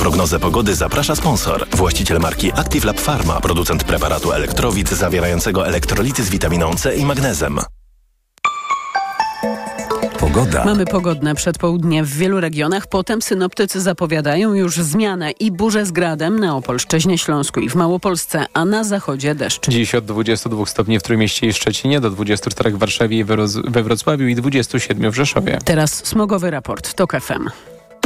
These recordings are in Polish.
prognozę pogody zaprasza sponsor. Właściciel marki Active Lab Pharma, producent preparatu elektrowid zawierającego elektrolity z witaminą C i magnezem. Pogoda. Mamy pogodne przedpołudnie w wielu regionach, potem synoptycy zapowiadają już zmianę i burzę z gradem na Opolszczyźnie, Śląsku i w Małopolsce, a na zachodzie deszcz. Dziś od 22 stopni w Trójmieście i Szczecinie do 24 w Warszawie i we Wrocławiu i 27 w Rzeszowie. Teraz smogowy raport TOK FM.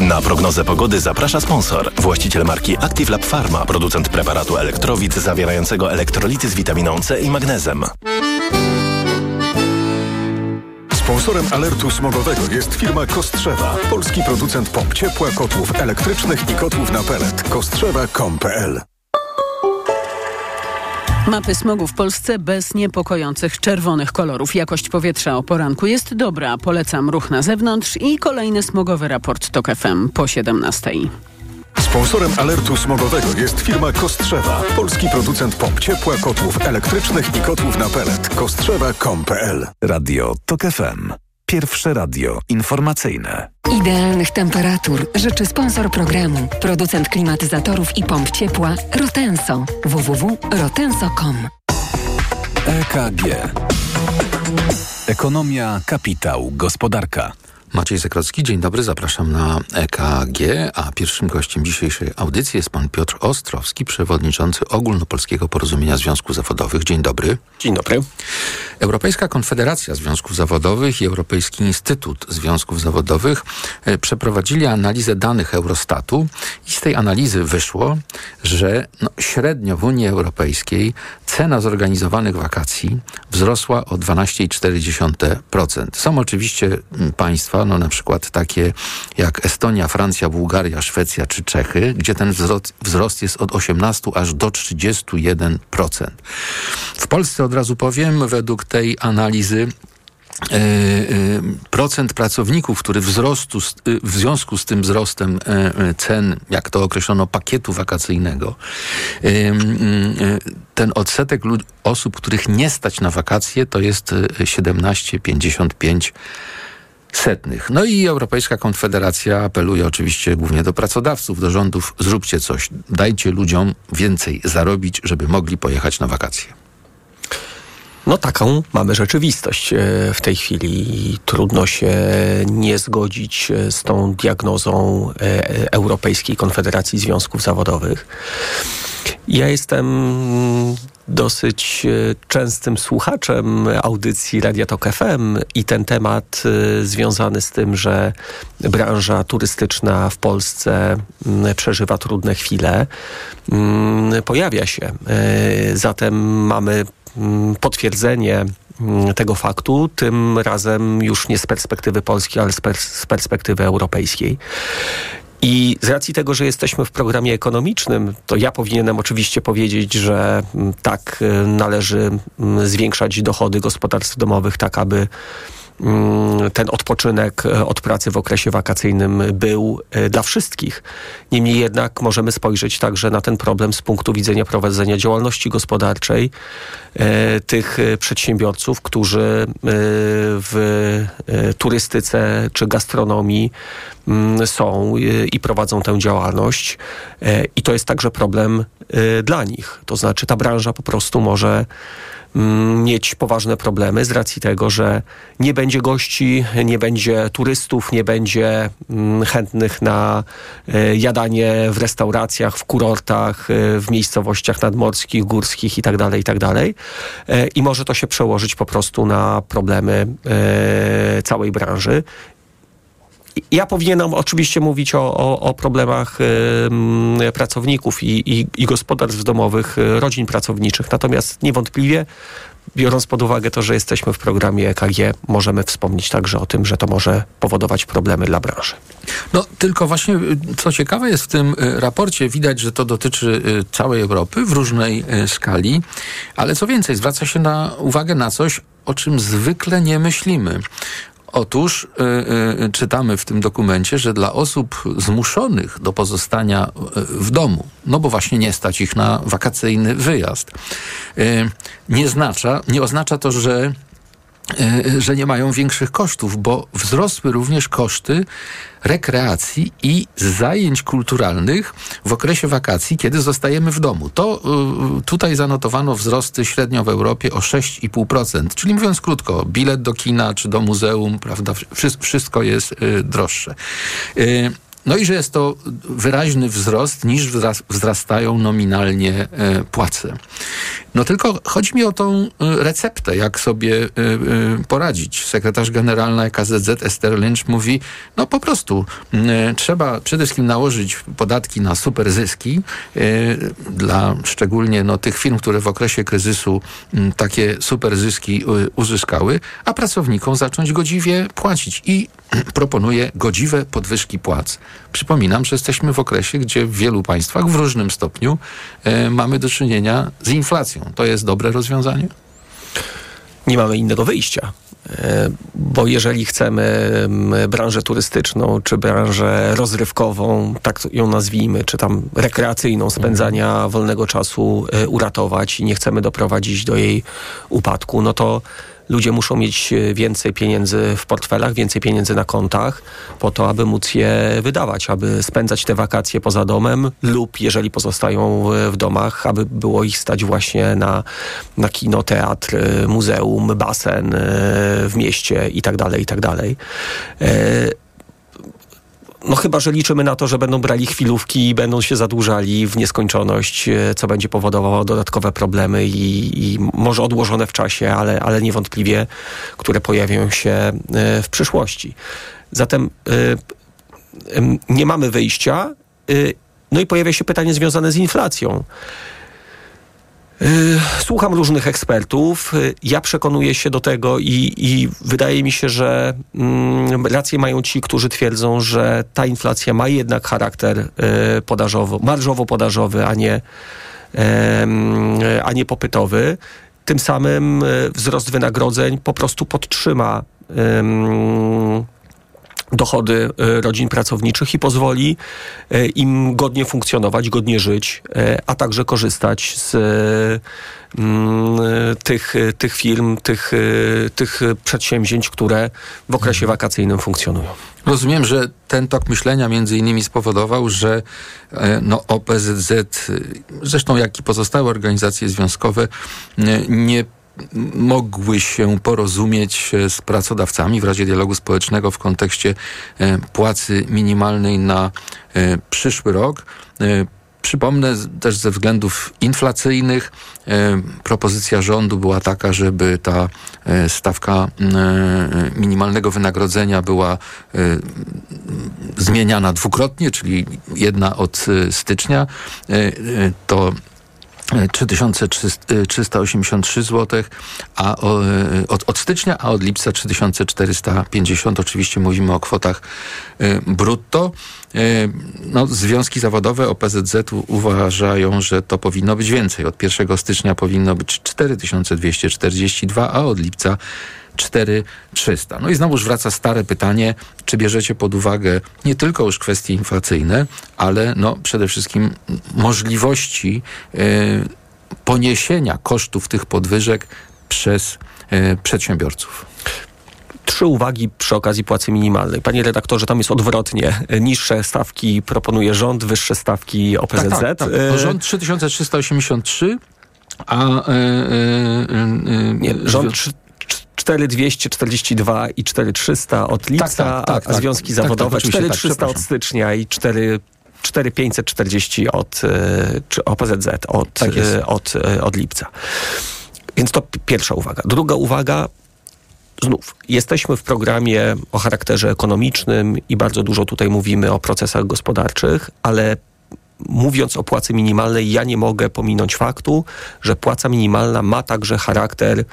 Na prognozę pogody zaprasza sponsor. Właściciel marki Active Lab Pharma, producent preparatu elektrowid zawierającego elektrolity z witaminą C i magnezem. Sponsorem alertu smogowego jest firma Kostrzewa, polski producent pomp ciepła, kotłów elektrycznych i kotłów na pelet. Kostrzewa.com.pl Mapy smogu w Polsce bez niepokojących czerwonych kolorów. Jakość powietrza o poranku jest dobra. Polecam ruch na zewnątrz i kolejny smogowy raport TOK FM po 17. Sponsorem alertu smogowego jest firma Kostrzewa, polski producent pomp ciepła, kotłów elektrycznych i kotłów na pelet. Kostrzewa.com.pl Radio TOK FM. Pierwsze radio informacyjne. Idealnych temperatur życzy sponsor programu, producent klimatyzatorów i pomp ciepła Rotenso. www.rotenso.com EKG. Ekonomia, kapitał, gospodarka. Maciej Zakrocki, dzień dobry, zapraszam na EKG, a pierwszym gościem dzisiejszej audycji jest pan Piotr Ostrowski, przewodniczący Ogólnopolskiego Porozumienia Związków Zawodowych. Dzień dobry. Dzień dobry. Europejska Konfederacja Związków Zawodowych i Europejski Instytut Związków Zawodowych e, przeprowadzili analizę danych Eurostatu i z tej analizy wyszło, że no, średnio w Unii Europejskiej cena zorganizowanych wakacji wzrosła o 12,4%. Są oczywiście państwa, no na przykład takie jak Estonia, Francja, Bułgaria, Szwecja czy Czechy, gdzie ten wzrost, wzrost jest od 18 aż do 31%. W Polsce od razu powiem, według tej analizy e, e, procent pracowników, który wzrostu, w związku z tym wzrostem e, cen, jak to określono, pakietu wakacyjnego, ten odsetek osób, których nie stać na wakacje, to jest 17,55 setnych. No i Europejska Konfederacja apeluje oczywiście głównie do pracodawców, do rządów, zróbcie coś, dajcie ludziom więcej zarobić, żeby mogli pojechać na wakacje. No taką mamy rzeczywistość e, w tej chwili. Trudno się nie zgodzić e, z tą diagnozą e, Europejskiej Konfederacji Związków Zawodowych. Ja jestem dosyć częstym słuchaczem audycji Radia Tok FM i ten temat związany z tym, że branża turystyczna w Polsce przeżywa trudne chwile, pojawia się. Zatem mamy Mm, potwierdzenie mm, tego faktu, tym razem już nie z perspektywy polskiej, ale z, pers z perspektywy europejskiej. I z racji tego, że jesteśmy w programie ekonomicznym, to ja powinienem oczywiście powiedzieć, że mm, tak y, należy zwiększać dochody gospodarstw domowych, tak aby Mm, ten odpoczynek e, od pracy w okresie wakacyjnym był e, dla wszystkich. Niemniej jednak możemy spojrzeć także na ten problem z punktu widzenia prowadzenia działalności gospodarczej e, tych przedsiębiorców, którzy w turystyce czy gastronomii mm, są i prowadzą tę działalność. I to jest także problem dla nich. To znaczy ta branża po prostu może Mm, mieć poważne problemy z racji tego, że nie będzie gości, nie będzie turystów, nie będzie mm, chętnych na e, jadanie w restauracjach, w kurortach, e, w miejscowościach nadmorskich, górskich itd., tak itd. Tak e, I może to się przełożyć po prostu na problemy całej branży. Ja powinienem oczywiście mówić o, o, o problemach y, pracowników i, i, i gospodarstw domowych, y, rodzin pracowniczych. Natomiast niewątpliwie biorąc pod uwagę to, że jesteśmy w programie EKG, możemy wspomnieć także o tym, że to może powodować problemy dla branży. No tylko właśnie, y, co ciekawe jest w tym raporcie, widać, że to dotyczy całej Europy w różnej skali, ale co więcej, zwraca się na uwagę na coś, o czym zwykle nie myślimy. Otóż y, y, czytamy w tym dokumencie, że dla osób zmuszonych do pozostania y, w domu, no bo właśnie nie stać ich na wakacyjny wyjazd, nie, znacza, nie oznacza to, że że nie mają większych kosztów, bo wzrosły również koszty rekreacji i zajęć kulturalnych w okresie wakacji, kiedy zostajemy w domu. To y, tutaj zanotowano wzrosty średnio w Europie o 6,5%, czyli mówiąc krótko, bilet do kina czy do muzeum, prawda, wszystko jest y, droższe. No i że jest to wyraźny wzrost, niż wzrastają nominalnie e, płace. No tylko chodzi mi o tą e, receptę, jak sobie e, poradzić. Sekretarz generalna KZZ Esther Lynch mówi, no po prostu trzeba przede wszystkim nałożyć podatki na super zyski dla szczególnie no, tych firm, które w okresie kryzysu takie super zyski uzyskały, a pracownikom zacząć godziwie płacić. I proponuje godziwe podwyżki płac. Przypominam, że jesteśmy w okresie, gdzie w wielu państwach w różnym stopniu mamy do czynienia z inflacją. To jest dobre rozwiązanie? Nie mamy innego wyjścia. E, bo jeżeli chcemy branżę turystyczną, czy branżę rozrywkową, tak ją nazwijmy, czy tam rekreacyjną, spędzania wolnego czasu e, uratować i nie chcemy doprowadzić do jej upadku, no to ludzie muszą mieć e, więcej pieniędzy w portfelach, więcej pieniędzy na kontach, po to, aby móc je wydawać, aby spędzać te wakacje poza domem lub jeżeli pozostają w domach, aby było ich stać właśnie na, na kino, teatr, e, muzeum, basen e, w mieście itd., tak itd. No chyba, że liczymy na to, że będą brali chwilówki i będą się zadłużali w nieskończoność, e, co będzie powodowało dodatkowe problemy i, i może odłożone w czasie, ale, ale niewątpliwie, które pojawią się e, w przyszłości. Zatem e, nie mamy wyjścia. No i pojawia się pytanie związane z inflacją. Y, słucham różnych ekspertów. Y, ja przekonuję się do tego i, i wydaje mi się, że mm, rację mają ci, którzy twierdzą, że ta inflacja ma jednak charakter y, podażowo, marżowo-podażowy, a nie, a nie popytowy. Tym samym wzrost wynagrodzeń po prostu podtrzyma dochody e, rodzin pracowniczych i pozwoli e, im godnie funkcjonować, godnie żyć, e, a także korzystać z mm, tych, tych firm, tych, tych przedsięwzięć, które w okresie wakacyjnym funkcjonują. Rozumiem, że ten tok myślenia między innymi spowodował, że no, OPZZ, zresztą jak i pozostałe organizacje związkowe, nie mogły się porozumieć z pracodawcami w razie dialogu społecznego w kontekście e, płacy minimalnej na e, przyszły rok. E, przypomnę też ze względów inflacyjnych propozycja rządu była taka, żeby ta stawka minimalnego wynagrodzenia była zmieniana dwukrotnie, czyli jedna od stycznia. To 3383 zł, a od, od stycznia, a od lipca 3450. Oczywiście mówimy o kwotach y, brutto. Y, no, związki zawodowe OPZZ uważają, że to powinno być więcej. Od 1 stycznia powinno być 4242, a od lipca 4300. No i znowuż wraca stare pytanie, czy bierzecie pod uwagę nie tylko już kwestie inflacyjne, ale no przede wszystkim możliwości y, poniesienia kosztów tych podwyżek przez y, przedsiębiorców trzy uwagi przy okazji płacy minimalnej. Panie redaktorze, tam jest odwrotnie. Niższe stawki proponuje rząd, wyższe stawki OPZZ. Tak, tak, tak. No, rząd 3383, a... Yy, yy, nie, rząd 4242 i 4300 od lipca, tak, tak, tak, a tak. związki tak, zawodowe 4300 od stycznia i 4 4540 od czy OPZZ od, od, od lipca. Więc to pierwsza uwaga. Druga uwaga, znów, jesteśmy w programie o charakterze ekonomicznym i bardzo dużo tutaj mówimy o procesach gospodarczych, ale mówiąc o płacy minimalnej, ja nie mogę pominąć faktu, że płaca minimalna ma także charakter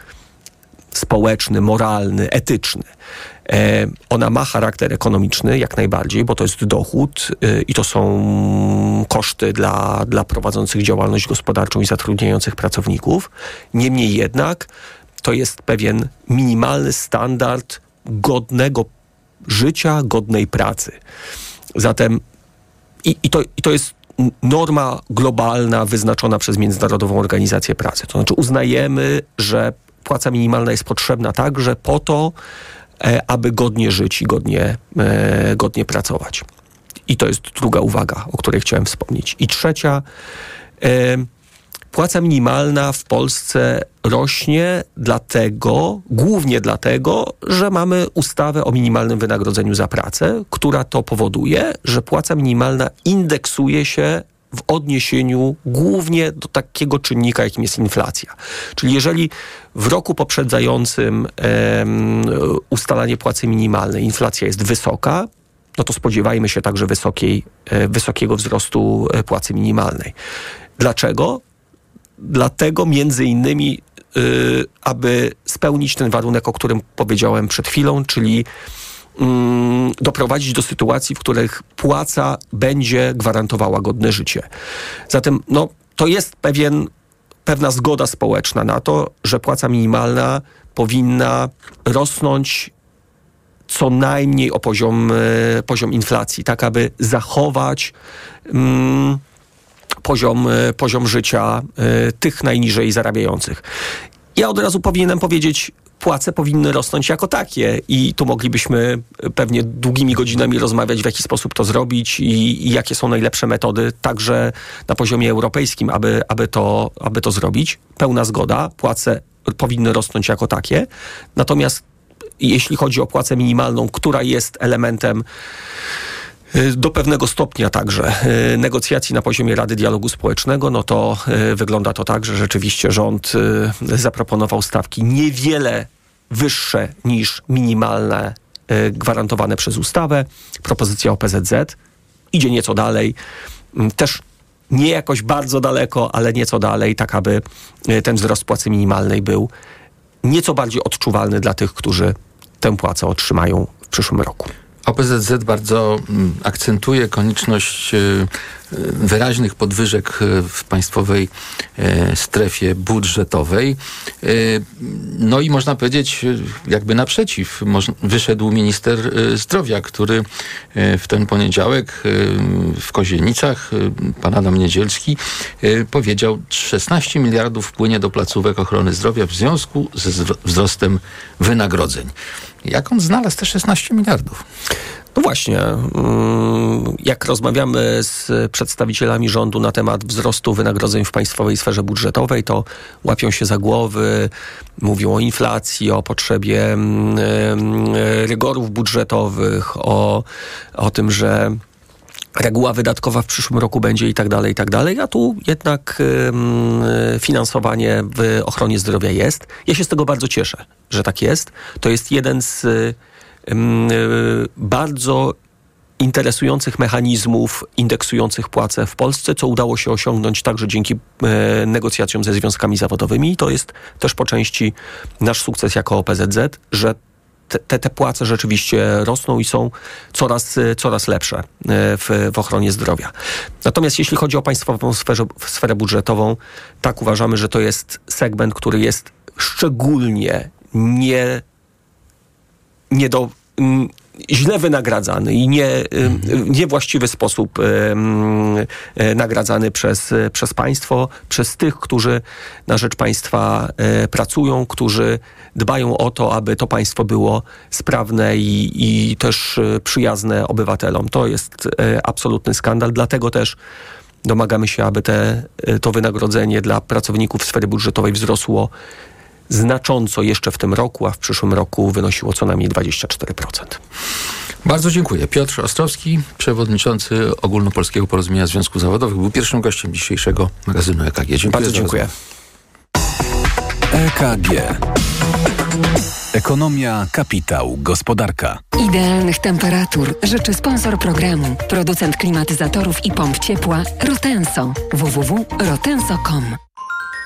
społeczny, moralny, etyczny. E, ona ma charakter ekonomiczny jak najbardziej, bo to jest dochód e, i to są koszty dla, dla prowadzących działalność gospodarczą i zatrudniających pracowników. Niemniej jednak to jest pewien minimalny standard godnego życia, godnej pracy. Zatem i, i, to, i to jest norma globalna wyznaczona przez Międzynarodową Organizację Pracy. To znaczy uznajemy, że płaca minimalna jest potrzebna także po to, e, aby godnie żyć i godnie, e, godnie pracować. I to jest druga uwaga, o której chciałem wspomnieć. I trzecia, e, płaca minimalna w Polsce rośnie dlatego, głównie dlatego, że mamy ustawę o minimalnym wynagrodzeniu za pracę, która to powoduje, że płaca minimalna indeksuje się w odniesieniu głównie do takiego czynnika, jakim jest inflacja. Czyli jeżeli w roku poprzedzającym um, ustalanie płacy minimalnej inflacja jest wysoka, no to spodziewajmy się także wysokiej, e, wysokiego wzrostu e, płacy minimalnej. Dlaczego? Dlatego między innymi, y, aby spełnić ten warunek, o którym powiedziałem przed chwilą, czyli doprowadzić do sytuacji, w których płaca będzie gwarantowała godne życie. Zatem no, to jest pewien, pewna zgoda społeczna na to, że płaca minimalna powinna rosnąć co najmniej o poziom, e, poziom inflacji, tak aby zachować mm, poziom, e, poziom życia y, tych najniżej zarabiających. Ja od razu powinienem powiedzieć, płace powinny rosnąć jako takie i tu moglibyśmy pewnie długimi godzinami rozmawiać, w jaki sposób to zrobić i, i jakie są najlepsze metody, także na poziomie europejskim, aby, aby, to, aby to zrobić. Pełna zgoda, płace powinny rosnąć jako takie. Natomiast jeśli chodzi o płacę minimalną, która jest elementem do pewnego stopnia także y, negocjacji na poziomie Rady Dialogu Społecznego, no to y, wygląda to tak, że rzeczywiście rząd zaproponował stawki niewiele wyższe niż minimalne gwarantowane przez ustawę. Propozycja OPZZ idzie nieco dalej. Mm, też nie jakoś bardzo daleko, ale nieco dalej, tak aby ten wzrost płacy minimalnej był nieco bardziej odczuwalny dla tych, którzy tę płacę otrzymają w przyszłym roku. OPZZ bardzo mm, akcentuje konieczność e, wyraźnych podwyżek e, w państwowej e, strefie budżetowej. No i można powiedzieć, jakby naprzeciw wyszedł minister zdrowia, który w ten poniedziałek w Kozienicach, pan Adam Niedzielski, powiedział, 16 miliardów wpłynie do placówek ochrony zdrowia w związku ze wzrostem wynagrodzeń. Jak on znalazł te 16 miliardów? No właśnie, mm, jak rozmawiamy z przedstawicielami rządu na temat wzrostu wynagrodzeń w państwowej sferze budżetowej, to łapią się za głowy, mówią o inflacji, o potrzebie mm, mm, rygorów budżetowych, o, o tym, że reguła wydatkowa w przyszłym roku będzie i tak dalej, i tak dalej, a tu jednak finansowanie w ochronie zdrowia jest. Ja się z tego bardzo cieszę, że tak jest. To jest jeden z bardzo interesujących mechanizmów indeksujących płace w Polsce, co udało się osiągnąć także dzięki e, negocjacjom ze związkami zawodowymi. I to jest też po części nasz sukces jako OPZZ, że te, te płace rzeczywiście rosną i są coraz, coraz lepsze e, w, w ochronie zdrowia. Natomiast jeśli chodzi o państwową sferę, sferę budżetową, tak uważamy, że to jest segment, który jest szczególnie nie, nie do źle wynagradzany i nie, w niewłaściwy sposób e, nagradzany przez, przez państwo, przez tych, którzy na rzecz państwa e, pracują, którzy dbają o to, aby to państwo było sprawne i, i też e, przyjazne obywatelom. To jest absolutny skandal, dlatego też domagamy się, aby te, to wynagrodzenie dla pracowników sfery budżetowej wzrosło znacząco jeszcze w tym roku, a w przyszłym roku wynosiło co najmniej 24%. Bardzo dziękuję. Piotr Ostrowski, przewodniczący Ogólnopolskiego Porozumienia Związków Zawodowych, był pierwszym gościem dzisiejszego magazynu EKG. Dziękuję Bardzo dziękuję. EKG. Ekonomia, kapitał, gospodarka. Idealnych temperatur życzy sponsor programu, producent klimatyzatorów i pomp ciepła Rotenso. www.rotenso.com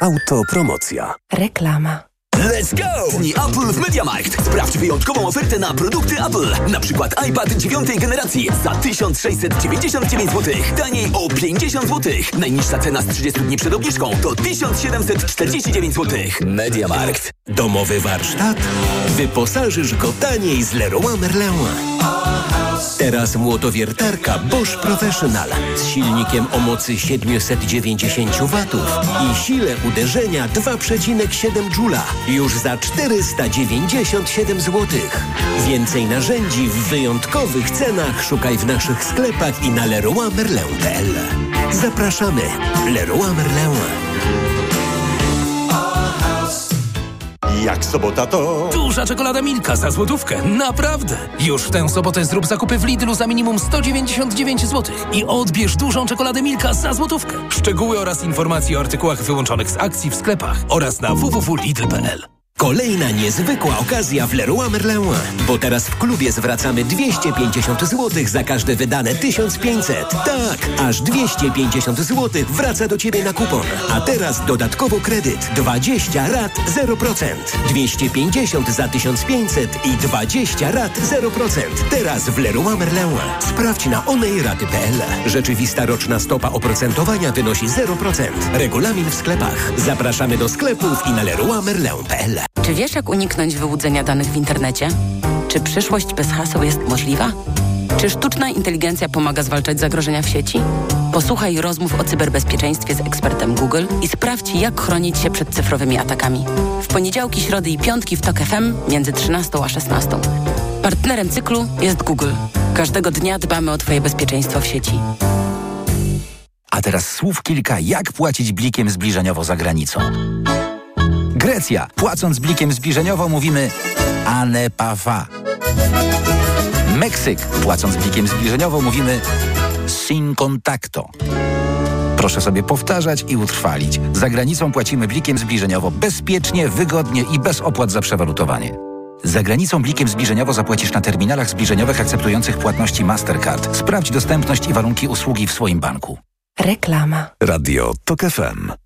Autopromocja. Reklama. Let's go! Dni Apple w MediaMarkt. Sprawdź wyjątkową ofertę na produkty Apple. Na przykład iPad dziewiątej generacji za 1699 zł. Taniej o 50 zł. Najniższa cena z 30 dni przed obniżką to 1749 zł. MediaMarkt. Domowy warsztat? Wyposażysz go taniej z Leroy Merlin. Teraz młotowiertarka Bosch Professional z silnikiem o mocy 790 W i sile uderzenia 2,7 Joula już za 497 zł. Więcej narzędzi w wyjątkowych cenach szukaj w naszych sklepach i na leroymerlin.pl. Zapraszamy. Leroy. Jak sobota to... Duża czekolada Milka za złotówkę. Naprawdę! Już w tę sobotę zrób zakupy w Lidlu za minimum 199 zł i odbierz dużą czekoladę Milka za złotówkę. Szczegóły oraz informacje o artykułach wyłączonych z akcji w sklepach oraz na www.lidl.pl. Kolejna niezwykła okazja w Leroy Merlin, bo teraz w klubie zwracamy 250 zł za każde wydane 1500. Tak, aż 250 zł wraca do Ciebie na kupon. A teraz dodatkowo kredyt 20 rat 0%. 250 za 1500 i 20 rat 0%. Teraz w Leroy Merlin. Sprawdź na onejraty.pl. Rzeczywista roczna stopa oprocentowania wynosi 0%. Regulamin w sklepach. Zapraszamy do sklepów i na leroymerlin.pl. Czy wiesz, jak uniknąć wyłudzenia danych w internecie? Czy przyszłość bez haseł jest możliwa? Czy sztuczna inteligencja pomaga zwalczać zagrożenia w sieci? Posłuchaj rozmów o cyberbezpieczeństwie z ekspertem Google i sprawdź, jak chronić się przed cyfrowymi atakami. W poniedziałki, środy i piątki w TOK FM między 13 a 16. Partnerem cyklu jest Google. Każdego dnia dbamy o Twoje bezpieczeństwo w sieci. A teraz słów kilka, jak płacić blikiem zbliżeniowo za granicą. Grecja. Płacąc blikiem zbliżeniowo mówimy ane pafa. Meksyk. Płacąc blikiem zbliżeniowo mówimy sin contacto. Proszę sobie powtarzać i utrwalić. Za granicą płacimy blikiem zbliżeniowo bezpiecznie, wygodnie i bez opłat za przewalutowanie. Za granicą blikiem zbliżeniowo zapłacisz na terminalach zbliżeniowych akceptujących płatności Mastercard. Sprawdź dostępność i warunki usługi w swoim banku. Reklama. Radio TOK FM.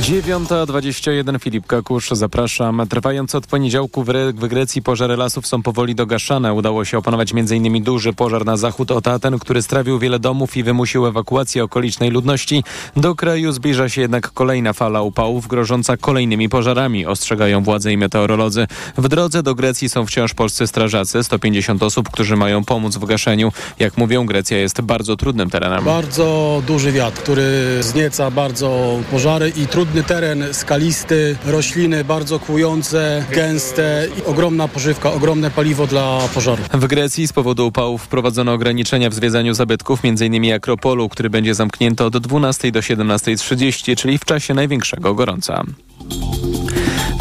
9.21 Filip Kakusz, zapraszam. Trwające od poniedziałku w, Re w Grecji pożary lasów są powoli dogaszane. Udało się opanować m.in. duży pożar na zachód od Aten, który strawił wiele domów i wymusił ewakuację okolicznej ludności. Do kraju zbliża się jednak kolejna fala upałów, grożąca kolejnymi pożarami, ostrzegają władze i meteorolodzy. W drodze do Grecji są wciąż polscy strażacy, 150 osób, którzy mają pomóc w gaszeniu. Jak mówią, Grecja jest bardzo trudnym terenem. Bardzo duży wiatr, który znieca bardzo pożary i trudny teren, skalisty, rośliny bardzo kłujące, gęste i ogromna pożywka, ogromne paliwo dla pożaru. W Grecji z powodu upałów wprowadzono ograniczenia w zwiedzaniu zabytków, m.in. Akropolu, który będzie zamknięty od 12 do 17.30, czyli w czasie największego gorąca.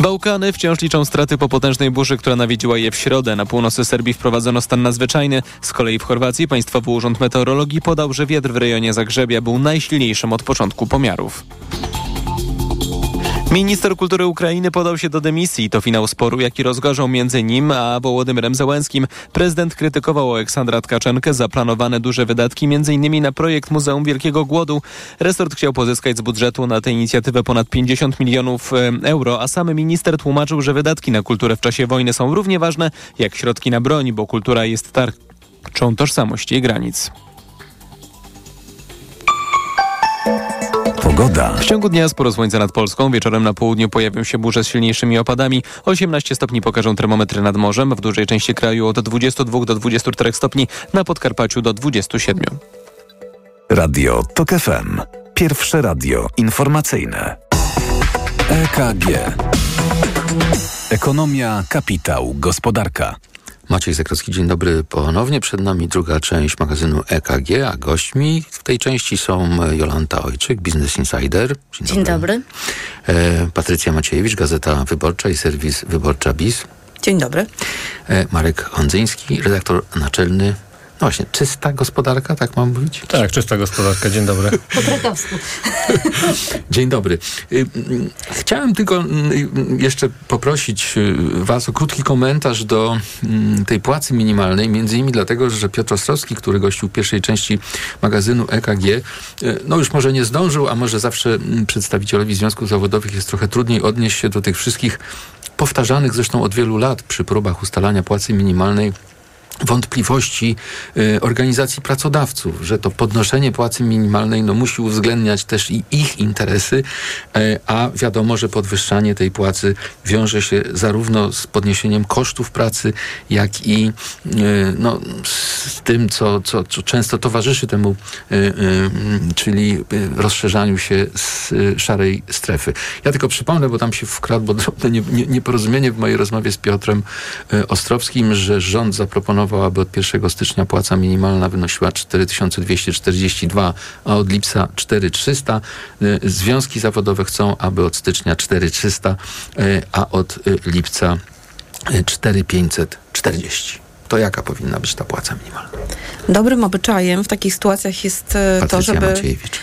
Bałkany wciąż liczą straty po potężnej burzy, która nawiedziła je w środę. Na północy Serbii wprowadzono stan nadzwyczajny. Z kolei w Chorwacji Państwowy Urząd Meteorologii podał, że wiatr w rejonie Zagrzebia był najsilniejszym od początku pomiarów. Minister kultury Ukrainy podał się do dymisji. To finał sporu, jaki rozgorzał między nim a Wołodymyrem Załęskim. Prezydent krytykował Aleksandra Tkaczenkę za planowane duże wydatki, m.in. na projekt Muzeum Wielkiego Głodu. Resort chciał pozyskać z budżetu na tę inicjatywę ponad 50 milionów euro, a sam minister tłumaczył, że wydatki na kulturę w czasie wojny są równie ważne jak środki na broń, bo kultura jest tarczą tożsamości i granic. Pogoda. W ciągu dnia sporo słońca nad Polską. Wieczorem na południu pojawią się burze z silniejszymi opadami. 18 stopni pokażą termometry nad morzem. W dużej części kraju od 22 do 24 stopni. Na Podkarpaciu do 27. Radio TOK FM. Pierwsze radio informacyjne. EKG. Ekonomia, kapitał, gospodarka. Maciej Zakrowski, dzień dobry ponownie. Przed nami druga część magazynu EKG, a gośćmi w tej części są Jolanta Ojczyk, Business Insider. Dzień, dzień dobry. dobry. E, Patrycja Maciejewicz, Gazeta Wyborcza i serwis Wyborcza BIS. Dzień dobry. E, Marek Hondzyński, redaktor naczelny no właśnie, czysta gospodarka, tak mam mówić? Tak, czysta gospodarka. Dzień dobry. Po krakowsku. Dzień dobry. Chciałem tylko mm, jeszcze poprosić y, Was o krótki komentarz do mm, tej płacy minimalnej, między innymi dlatego, że Piotr Ostrowski, który gościł w pierwszej części magazynu EKG, y, no już może nie zdążył, a może zawsze mm, przedstawicielowi związków zawodowych jest trochę trudniej odnieść się do tych wszystkich powtarzanych zresztą od wielu lat przy próbach ustalania płacy minimalnej wątpliwości y, organizacji pracodawców, że to podnoszenie płacy minimalnej no, musi uwzględniać też i ich interesy, y, a wiadomo, że podwyższanie tej płacy wiąże się zarówno z podniesieniem kosztów pracy, jak i y, no, z tym, co, co, co często towarzyszy temu, czyli rozszerzaniu się z szarej strefy. Ja tylko przypomnę, bo tam się wkradło drobne nieporozumienie w mojej rozmowie z Piotrem Ostrowskim, że rząd zaproponował zaproponował, aby od 1 stycznia płaca minimalna wynosiła 4242, a od lipca 4300. Y, związki zawodowe chcą, aby od stycznia 4300, y, a od y, lipca 4540 to jaka powinna być ta płaca minimalna? Dobrym obyczajem w takich sytuacjach jest Patrycja to, żeby. Maciejewicz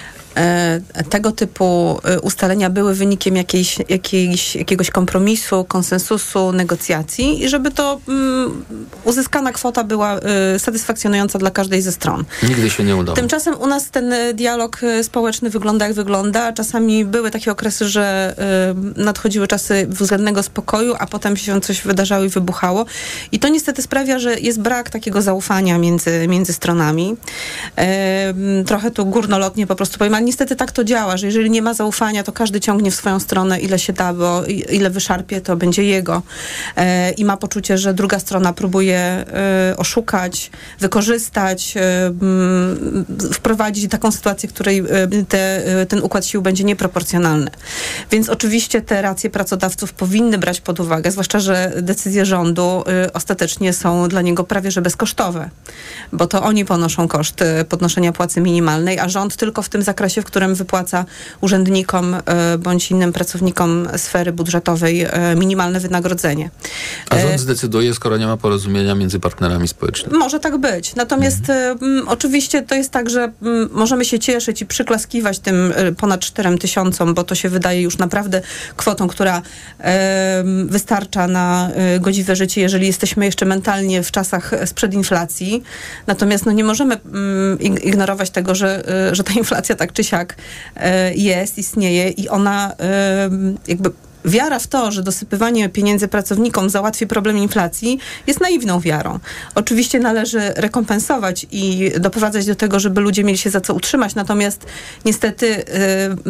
tego typu e, ustalenia były wynikiem jakiejś, jakiejś, jakiegoś kompromisu, konsensusu, negocjacji i żeby to um, uzyskana kwota była y, satysfakcjonująca dla każdej ze stron. Nigdy się nie udało. Tymczasem u nas ten dialog społeczny wygląda jak wygląda. Czasami były takie okresy, że nadchodziły czasy względnego spokoju, a potem się coś wydarzało i wybuchało. I to niestety sprawia, że jest brak takiego zaufania między, między stronami. Trochę tu górnolotnie po prostu niestety tak to działa, że jeżeli nie ma zaufania, to każdy ciągnie w swoją stronę ile się da, bo ile wyszarpie, to będzie jego. E, I ma poczucie, że druga strona próbuje e, oszukać, wykorzystać, e, m, wprowadzić taką sytuację, w której e, te, e, ten układ sił będzie nieproporcjonalny. Więc oczywiście te racje pracodawców powinny brać pod uwagę, zwłaszcza, że decyzje rządu e, ostatecznie są dla niego prawie że bezkosztowe, bo to oni ponoszą koszt podnoszenia płacy minimalnej, a rząd tylko w tym zakresie w którym wypłaca urzędnikom e, bądź innym pracownikom sfery budżetowej e, minimalne wynagrodzenie. A rząd e, zdecyduje, skoro nie ma porozumienia między partnerami społecznymi? Może tak być. Natomiast mhm. oczywiście to jest tak, że możemy się cieszyć i przyklaskiwać tym ponad 4 tysiącom, bo to się wydaje już naprawdę kwotą, która wystarcza na godziwe życie, jeżeli jesteśmy jeszcze mentalnie w czasach sprzed inflacji. Natomiast no, nie możemy ignorować tego, że, że ta inflacja tak czy siak e, jest, istnieje i ona jakby wiara w to, że dosypywanie pieniędzy pracownikom załatwi problem inflacji, jest naiwną wiarą. Oczywiście należy rekompensować i doprowadzać do tego, żeby ludzie mieli się za co utrzymać, natomiast niestety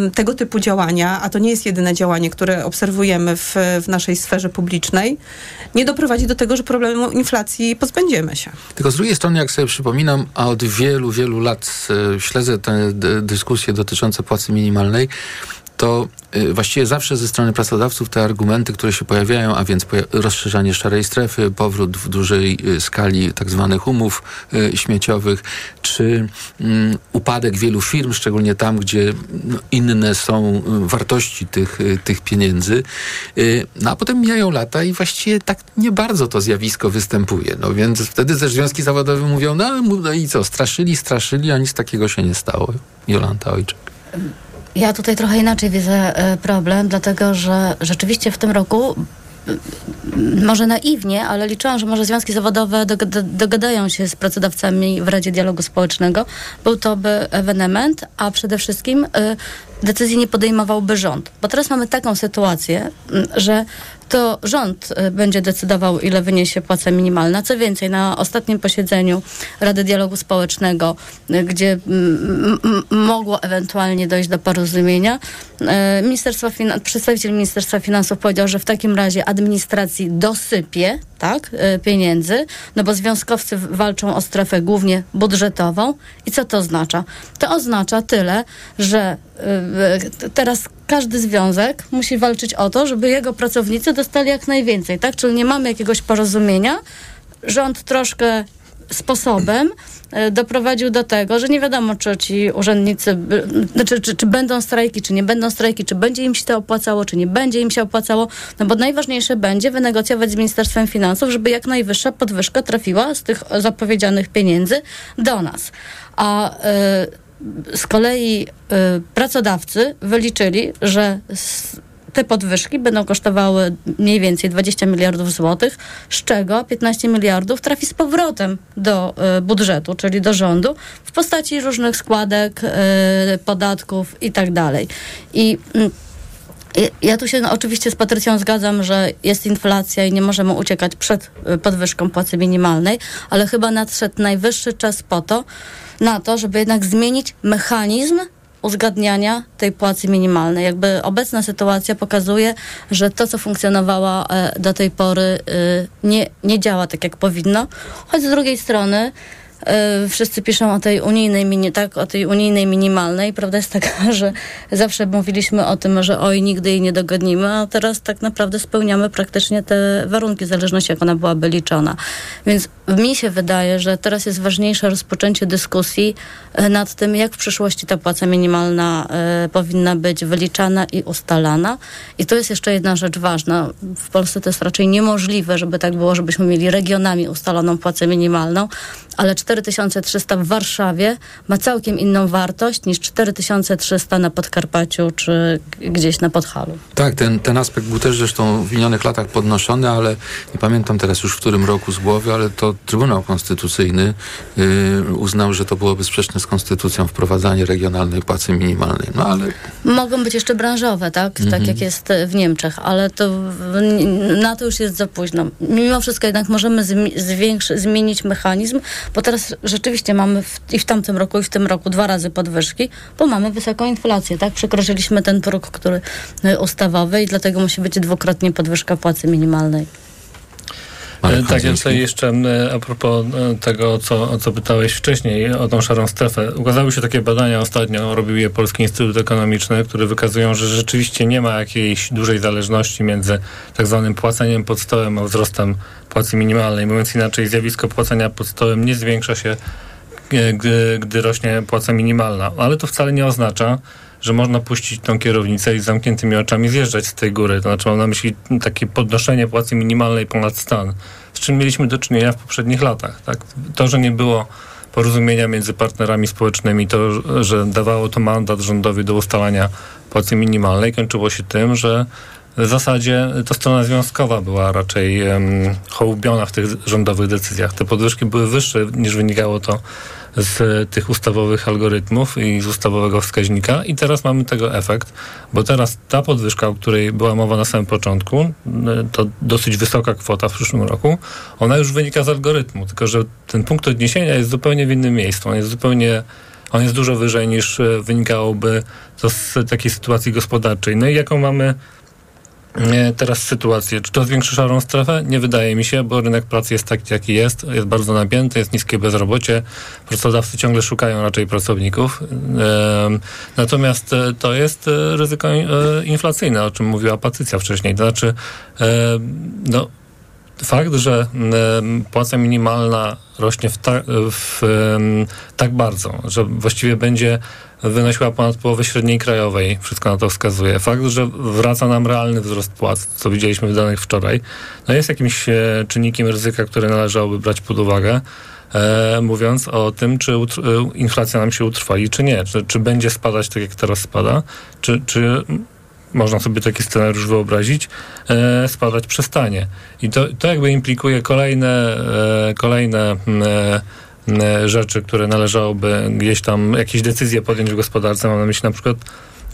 y, tego typu działania, a to nie jest jedyne działanie, które obserwujemy w, w naszej sferze publicznej, nie doprowadzi do tego, że problemu inflacji pozbędziemy się. Tylko z drugiej strony, jak sobie przypominam, a od wielu, wielu lat y, śledzę te dyskusje dotyczące płacy minimalnej, to y, właściwie zawsze ze strony pracodawców te argumenty, które się pojawiają, a więc rozszerzanie szarej strefy, powrót w dużej y, skali tak zwanych umów y, śmieciowych, czy um, upadek wielu firm, szczególnie tam, gdzie no, inne są wartości tych, tych pieniędzy. No a potem mijają lata i właściwie tak nie bardzo to zjawisko występuje. No więc wtedy też związki zawodowe mówią, no, no i co, straszyli, straszyli, a nic takiego się nie stało. Jolanta Ojczek. Ja tutaj trochę inaczej widzę e, problem, dlatego że rzeczywiście w tym roku może naiwnie, ale liczyłam, że może związki zawodowe dogadają się z pracodawcami w Radzie Dialogu Społecznego. Był to by ewenement, a przede wszystkim y, decyzji nie podejmowałby rząd. Bo teraz mamy taką sytuację, że to rząd y, będzie decydował, ile wyniesie płaca minimalna. Co więcej, na ostatnim posiedzeniu Rady Dialogu Społecznego, y, gdzie mogło ewentualnie dojść do porozumienia, y, Ministerstwo przedstawiciel Ministerstwa Finansów powiedział, że w takim razie administracji dosypie tak, pieniędzy, no bo związkowcy walczą o strefę głównie budżetową. I co to oznacza? To oznacza tyle, że teraz każdy związek musi walczyć o to, żeby jego pracownicy dostali jak najwięcej, tak? Czyli nie mamy jakiegoś porozumienia. Rząd troszkę sposobem e, doprowadził do tego, że nie wiadomo, czy ci urzędnicy, czy, czy, czy, będą strajki, czy nie będą strajki, czy będzie im się to opłacało, czy nie będzie im się opłacało, no bo najważniejsze będzie wynegocjować z Ministerstwem Finansów, żeby jak najwyższa podwyżka trafiła z tych zapowiedzianych pieniędzy do nas. A y, z kolei y, pracodawcy wyliczyli, że te podwyżki będą kosztowały mniej więcej 20 miliardów złotych, z czego 15 miliardów trafi z powrotem do y, budżetu, czyli do rządu, w postaci różnych składek, y, podatków i tak mm, ja tu się oczywiście z Patrycją zgadzam, że jest inflacja i nie możemy uciekać przed y, podwyżką płacy minimalnej, ale chyba nadszedł najwyższy czas po to, na to, żeby jednak zmienić mechanizm uzgadniania tej płacy minimalnej. Jakby obecna sytuacja pokazuje, że to, co funkcjonowało e, do tej pory, y, nie, nie działa tak, jak powinno. Choć z drugiej strony E, wszyscy piszą o tej unijnej, tak, o tej unijnej minimalnej. Prawda jest taka, że zawsze mówiliśmy o tym, że oj, nigdy jej nie dogodnimy, a teraz tak naprawdę spełniamy praktycznie te warunki, w zależności jak ona byłaby liczona. Więc mi się wydaje, że teraz jest ważniejsze rozpoczęcie dyskusji e, nad tym, jak w przyszłości ta płaca minimalna e, powinna być wyliczana i ustalana. I to jest jeszcze jedna rzecz ważna. W Polsce to jest raczej niemożliwe, żeby tak było, żebyśmy mieli regionami ustaloną płacę minimalną, ale 4300 w Warszawie ma całkiem inną wartość niż 4300 na Podkarpaciu czy gdzieś na Podhalu. Tak, ten, ten aspekt był też zresztą w minionych latach podnoszony, ale nie pamiętam teraz już w którym roku z głowy, ale to Trybunał Konstytucyjny yy, uznał, że to byłoby sprzeczne z konstytucją wprowadzanie regionalnej płacy minimalnej. No ale... Mogą być jeszcze branżowe, tak? Tak mhm. jak jest w Niemczech, ale to na to już jest za późno. Mimo wszystko jednak możemy zmienić mechanizm, bo teraz rzeczywiście mamy w, i w tamtym roku, i w tym roku dwa razy podwyżki, bo mamy wysoką inflację, tak? Przekroczyliśmy ten próg, który y, ustawowy i dlatego musi być dwukrotnie podwyżka płacy minimalnej. E, tak, ja tutaj jeszcze a propos e, tego, co, o co pytałeś wcześniej, o tą szarą strefę. Ukazały się takie badania ostatnio, robił je Polski Instytut Ekonomiczny, które wykazują, że rzeczywiście nie ma jakiejś dużej zależności między tak zwanym płaceniem pod stołem a wzrostem płacy minimalnej. Mówiąc inaczej, zjawisko płacenia pod stołem nie zwiększa się, e, gdy, gdy rośnie płaca minimalna. Ale to wcale nie oznacza, że można puścić tą kierownicę i z zamkniętymi oczami zjeżdżać z tej góry. To znaczy mam na myśli takie podnoszenie płacy minimalnej ponad stan, z czym mieliśmy do czynienia w poprzednich latach. Tak? To, że nie było porozumienia między partnerami społecznymi, to, że dawało to mandat rządowi do ustalania płacy minimalnej, kończyło się tym, że w zasadzie to strona związkowa była raczej um, hołubiona w tych rządowych decyzjach. Te podwyżki były wyższe niż wynikało to z tych ustawowych algorytmów i z ustawowego wskaźnika i teraz mamy tego efekt, bo teraz ta podwyżka, o której była mowa na samym początku, to dosyć wysoka kwota w przyszłym roku, ona już wynika z algorytmu, tylko że ten punkt odniesienia jest zupełnie w innym miejscu, on jest zupełnie on jest dużo wyżej niż e, wynikałoby to z takiej sytuacji gospodarczej. No i jaką mamy teraz sytuację. Czy to zwiększy szarą strefę? Nie wydaje mi się, bo rynek pracy jest taki, jaki jest. Jest bardzo napięty, jest niskie bezrobocie. Pracodawcy ciągle szukają raczej pracowników. Natomiast e, to jest e, ryzyko e, inflacyjne, o czym mówiła Patrycja wcześniej. To znaczy, no, fakt, że płaca minimalna rośnie w, ta, w, tak bardzo, że właściwie będzie wynosiła ponad połowę średniej krajowej. Wszystko na to wskazuje. Fakt, że wraca nam realny wzrost płac, co widzieliśmy w danych wczoraj, no jest jakimś e, czynnikiem ryzyka, który należałoby brać pod uwagę. E, mówiąc o tym, czy e, inflacja nam się utrwali, czy nie. Czy, czy będzie spadać tak, jak teraz spada, czy, czy można sobie taki scenariusz wyobrazić, e, spadać przestanie. I to, to jakby implikuje kolejne, e, kolejne e, E, rzeczy, które należałoby gdzieś tam, jakieś decyzje podjąć w gospodarce. Mam na myśli na przykład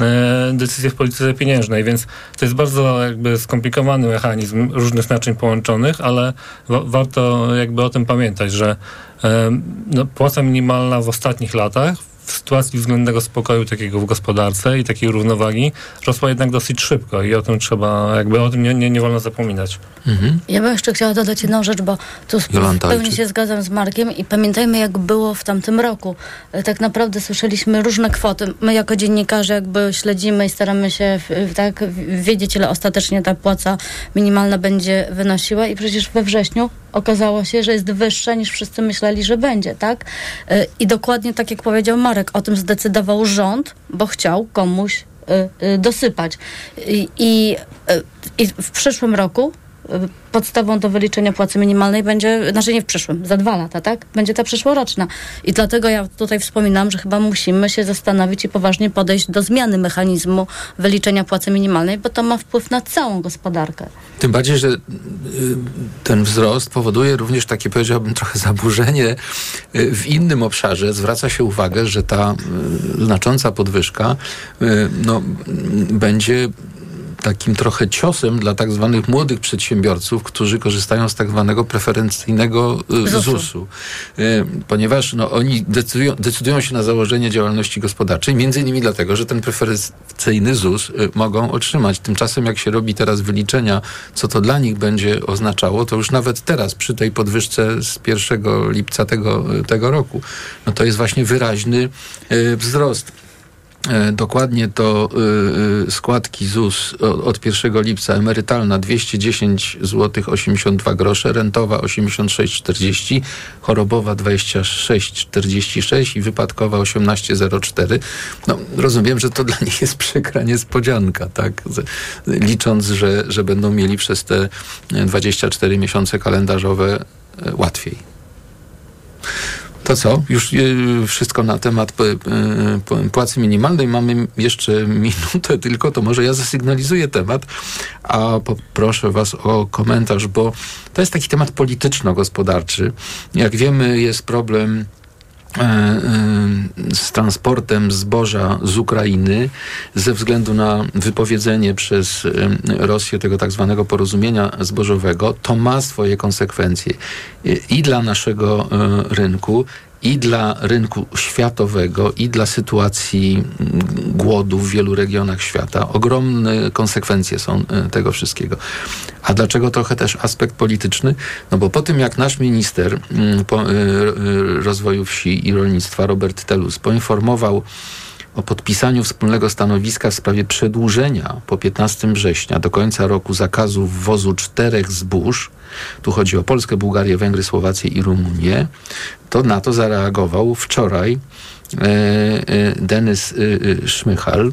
e, decyzje w polityce pieniężnej, więc to jest bardzo jakby skomplikowany mechanizm różnych naczyń połączonych, ale wa warto jakby o tym pamiętać, że e, no, płaca minimalna w ostatnich latach w sytuacji względnego spokoju takiego w gospodarce i takiej równowagi rosła jednak dosyć szybko i o tym trzeba, jakby o tym nie, nie, nie wolno zapominać. Mhm. Ja bym jeszcze chciała dodać jedną rzecz, bo tu Jolanta, pełni się zgadzam z Markiem i pamiętajmy jak było w tamtym roku. E, tak naprawdę słyszeliśmy różne kwoty. My jako dziennikarze jakby śledzimy i staramy się tak wiedzieć ile ostatecznie ta płaca minimalna będzie wynosiła i przecież we wrześniu okazało się, że jest wyższa niż wszyscy myśleli, że będzie, tak? E, I dokładnie tak jak powiedział Marek, o tym zdecydował rząd, bo chciał komuś e, e, dosypać. I, i, i w przyszłym roku podstawą do wyliczenia płacy minimalnej będzie, znaczy nie w przyszłym, za dwa lata, tak? Będzie ta przyszłoroczna. I dlatego ja tutaj wspominam, że chyba musimy się zastanowić i poważnie podejść do zmiany mechanizmu wyliczenia płacy minimalnej, bo to ma wpływ na całą gospodarkę. Tym bardziej, że y, ten wzrost powoduje również takie, powiedziałbym, trochę zaburzenie y, w innym obszarze. Zwraca się uwagę, że ta y, znacząca podwyżka no, będzie takim trochę ciosem dla tak zwanych młodych przedsiębiorców, którzy korzystają z tak zwanego preferencyjnego y, ZUS-u. Y, ponieważ no, oni decydują, decydują się na założenie działalności gospodarczej, między innymi dlatego, że ten preferencyjny ZUS y, mogą otrzymać. Tymczasem jak się robi teraz wyliczenia, co to dla nich będzie oznaczało, to już nawet teraz przy tej podwyżce z 1 lipca tego, tego roku, no to jest właśnie wyraźny wzrost. E, dokładnie to y, składki ZUS od 1 lipca emerytalna 210 zł 82 grosze, rentowa 86,40, chorobowa 26,46 i wypadkowa 18,04. No, rozumiem, że to dla nich jest przykra niespodzianka, tak? Licząc, że, że będą mieli przez te 24 miesiące kalendarzowe łatwiej. To co? Już e, wszystko na temat e, płacy minimalnej. Mamy jeszcze minutę tylko, to może ja zasygnalizuję temat, a poproszę Was o komentarz, bo to jest taki temat polityczno-gospodarczy. Jak wiemy, jest problem z transportem zboża z Ukrainy ze względu na wypowiedzenie przez e, Rosję tego tak zwanego porozumienia zbożowego, to ma swoje konsekwencje i dla naszego rynku, i dla rynku światowego, i dla sytuacji głodu w wielu regionach świata. Ogromne konsekwencje są e, tego wszystkiego. A dlaczego trochę też aspekt polityczny? No bo po tym, jak nasz minister mm, e, rozwoju wsi i rolnictwa, Robert Telus, poinformował o podpisaniu wspólnego stanowiska w sprawie przedłużenia po 15 września do końca roku zakazu wwozu czterech zbóż, tu chodzi o Polskę, Bułgarię, Węgry, Słowację i Rumunię, to na to zareagował wczoraj e, e, Denis e, Szmychal,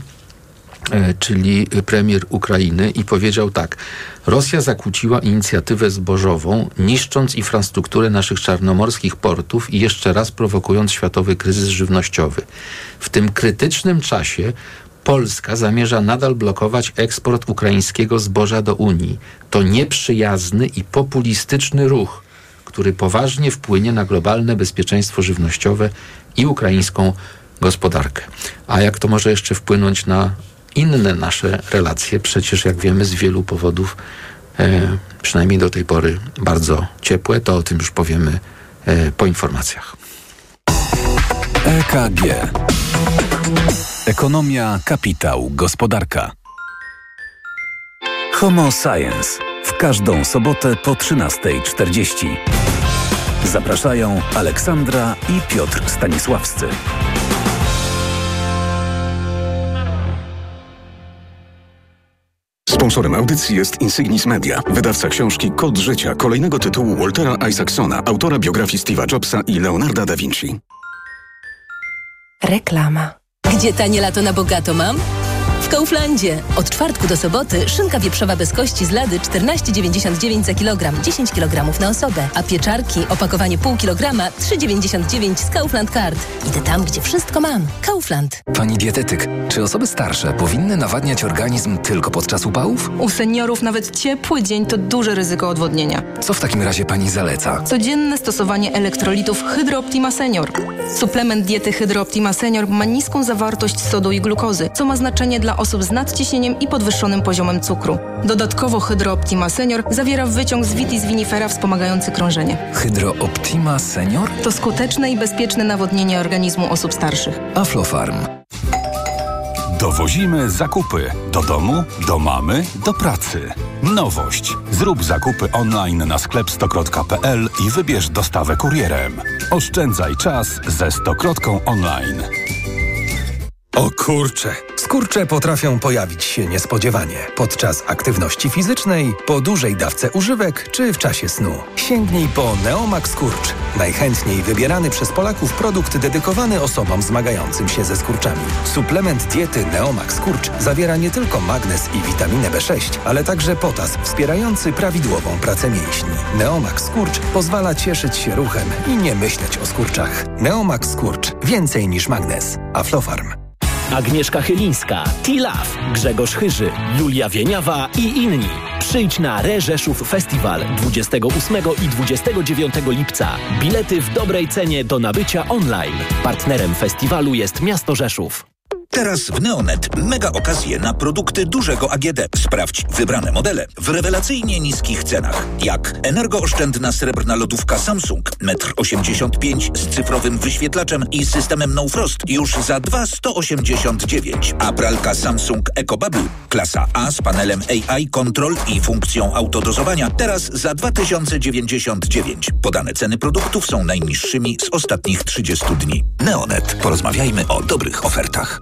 czyli premier Ukrainy, i powiedział tak: Rosja zakłóciła inicjatywę zbożową, niszcząc infrastrukturę naszych czarnomorskich portów i jeszcze raz prowokując światowy kryzys żywnościowy. W tym krytycznym czasie Polska zamierza nadal blokować eksport ukraińskiego zboża do Unii. To nieprzyjazny i populistyczny ruch, który poważnie wpłynie na globalne bezpieczeństwo żywnościowe i ukraińską gospodarkę. A jak to może jeszcze wpłynąć na inne nasze relacje, przecież jak wiemy z wielu powodów, e, przynajmniej do tej pory bardzo ciepłe, to o tym już powiemy e, po informacjach. EKG. Ekonomia, kapitał, gospodarka. Homo Science. W każdą sobotę po 13.40. Zapraszają Aleksandra i Piotr Stanisławscy. Sponsorem audycji jest Insignis Media, wydawca książki Kod Życia, kolejnego tytułu Waltera Isaacsona, autora biografii Steve'a Jobsa i Leonarda da Vinci. Reklama. Gdzie tanie lato na bogato mam? W Kauflandzie. Od czwartku do soboty szynka wieprzowa bez kości z lady 14,99 za kilogram, 10 kg na osobę. A pieczarki, opakowanie pół kilograma, 3,99 z Kaufland Card. Idę tam, gdzie wszystko mam. Kaufland. Pani dietetyk, czy osoby starsze powinny nawadniać organizm tylko podczas upałów? U seniorów nawet ciepły dzień to duże ryzyko odwodnienia. Co w takim razie pani zaleca? Codzienne stosowanie elektrolitów Hydro Optima Senior. Suplement diety Hydro Optima Senior ma niską zawartość sodu i glukozy, co ma znaczenie dla osób z nadciśnieniem i podwyższonym poziomem cukru. Dodatkowo Hydro Optima Senior zawiera wyciąg z vitis vinifera wspomagający krążenie. Hydro Optima Senior? To skuteczne i bezpieczne nawodnienie organizmu osób starszych. Aflofarm. Dowozimy zakupy do domu, do mamy, do pracy. Nowość. Zrób zakupy online na sklep stokrot.pl i wybierz dostawę kurierem. Oszczędzaj czas ze Stokrotką online. O kurcze, Skurcze potrafią pojawić się niespodziewanie podczas aktywności fizycznej, po dużej dawce używek czy w czasie snu. Sięgnij po Neomax Skurcz. Najchętniej wybierany przez Polaków produkt dedykowany osobom zmagającym się ze skurczami. Suplement diety Neomax Skurcz zawiera nie tylko magnez i witaminę B6, ale także potas wspierający prawidłową pracę mięśni. Neomax Skurcz pozwala cieszyć się ruchem i nie myśleć o skurczach. Neomax Skurcz. Więcej niż magnez. Aflofarm. Agnieszka Chylińska, Tilaf, Grzegorz Chyży, Julia Wieniawa i inni. Przyjdź na Reżeszów Festiwal 28 i 29 lipca. Bilety w dobrej cenie do nabycia online. Partnerem festiwalu jest miasto Rzeszów. Teraz w Neonet mega okazje na produkty dużego AGD. Sprawdź wybrane modele w rewelacyjnie niskich cenach. Jak energooszczędna srebrna lodówka Samsung 1,85 m z cyfrowym wyświetlaczem i systemem No Frost już za 2,189. A pralka Samsung EcoBubble klasa A z panelem AI Control i funkcją autodozowania teraz za 2099. Podane ceny produktów są najniższymi z ostatnich 30 dni. Neonet. Porozmawiajmy o dobrych ofertach.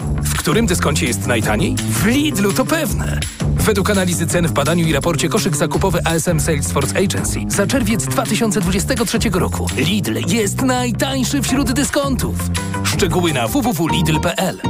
W którym dyskoncie jest najtaniej? W Lidlu to pewne. Według analizy cen w badaniu i raporcie koszyk zakupowy ASM Salesforce Agency za czerwiec 2023 roku Lidl jest najtańszy wśród dyskontów. Szczegóły na www.lidl.pl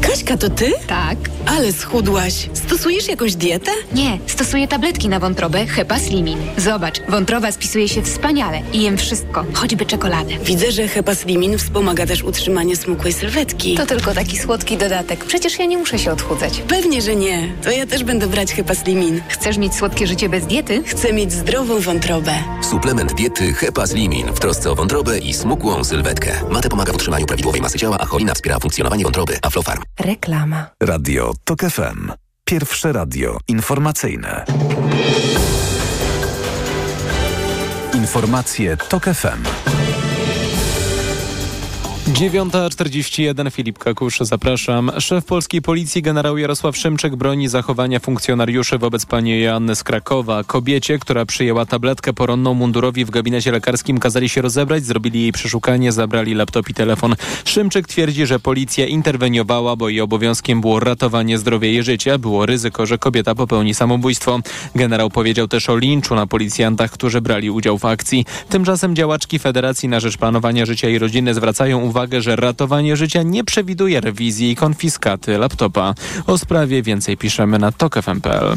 Kaśka, to ty? Tak. Ale schudłaś. Stosujesz jakąś dietę? Nie, stosuję tabletki na wątrobę Hepa Slimin. Zobacz, wątroba spisuje się wspaniale i jem wszystko, choćby czekoladę. Widzę, że Hepa Slimin wspomaga też utrzymanie smukłej sylwetki. To tylko taki słodki dodatek. Przecież ja nie muszę się odchudzać. Pewnie, że nie. To ja też będę brać Hepa Slimin. Chcesz mieć słodkie życie bez diety? Chcę mieć zdrową wątrobę. Suplement diety Hepa Slimin w trosce o wątrobę i smukłą sylwetkę. Mate pomaga w utrzymaniu prawidłowej masy ciała, a cholina wspiera funkcjonowanie wątroby. Aflofarm. Reklama. Radio TOK FM. Pierwsze radio informacyjne. Informacje TOK FM. 9.41 Filip Kakusz, zapraszam. Szef polskiej policji generał Jarosław Szymczyk broni zachowania funkcjonariuszy wobec pani Joanny z Krakowa. Kobiecie, która przyjęła tabletkę poronną mundurowi w gabinecie lekarskim kazali się rozebrać, zrobili jej przeszukanie, zabrali laptop i telefon. Szymczyk twierdzi, że policja interweniowała, bo jej obowiązkiem było ratowanie zdrowia i życia. Było ryzyko, że kobieta popełni samobójstwo. Generał powiedział też o linczu na policjantach, którzy brali udział w akcji. Tymczasem działaczki Federacji na Rzecz Planowania Życia i Rodziny zwracają uwagę, uwagę, że ratowanie życia nie przewiduje rewizji i konfiskaty laptopa. O sprawie więcej piszemy na tokfm.pl.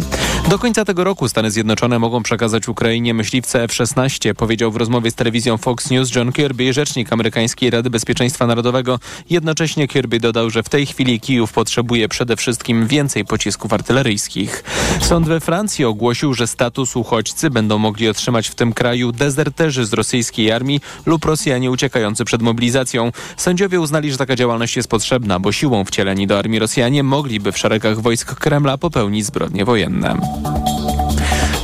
Do końca tego roku Stany Zjednoczone mogą przekazać Ukrainie myśliwce F-16, powiedział w rozmowie z telewizją Fox News John Kirby, rzecznik amerykańskiej Rady Bezpieczeństwa Narodowego. Jednocześnie Kirby dodał, że w tej chwili Kijów potrzebuje przede wszystkim więcej pocisków artyleryjskich. Sąd we Francji ogłosił, że status uchodźcy będą mogli otrzymać w tym kraju dezerterzy z rosyjskiej armii lub Rosjanie uciekający przed mobilizacją. Sędziowie uznali, że taka działalność jest potrzebna, bo siłą wcieleni do armii Rosjanie mogliby w szeregach wojsk Kremla popełnić zbrodnie wojenne.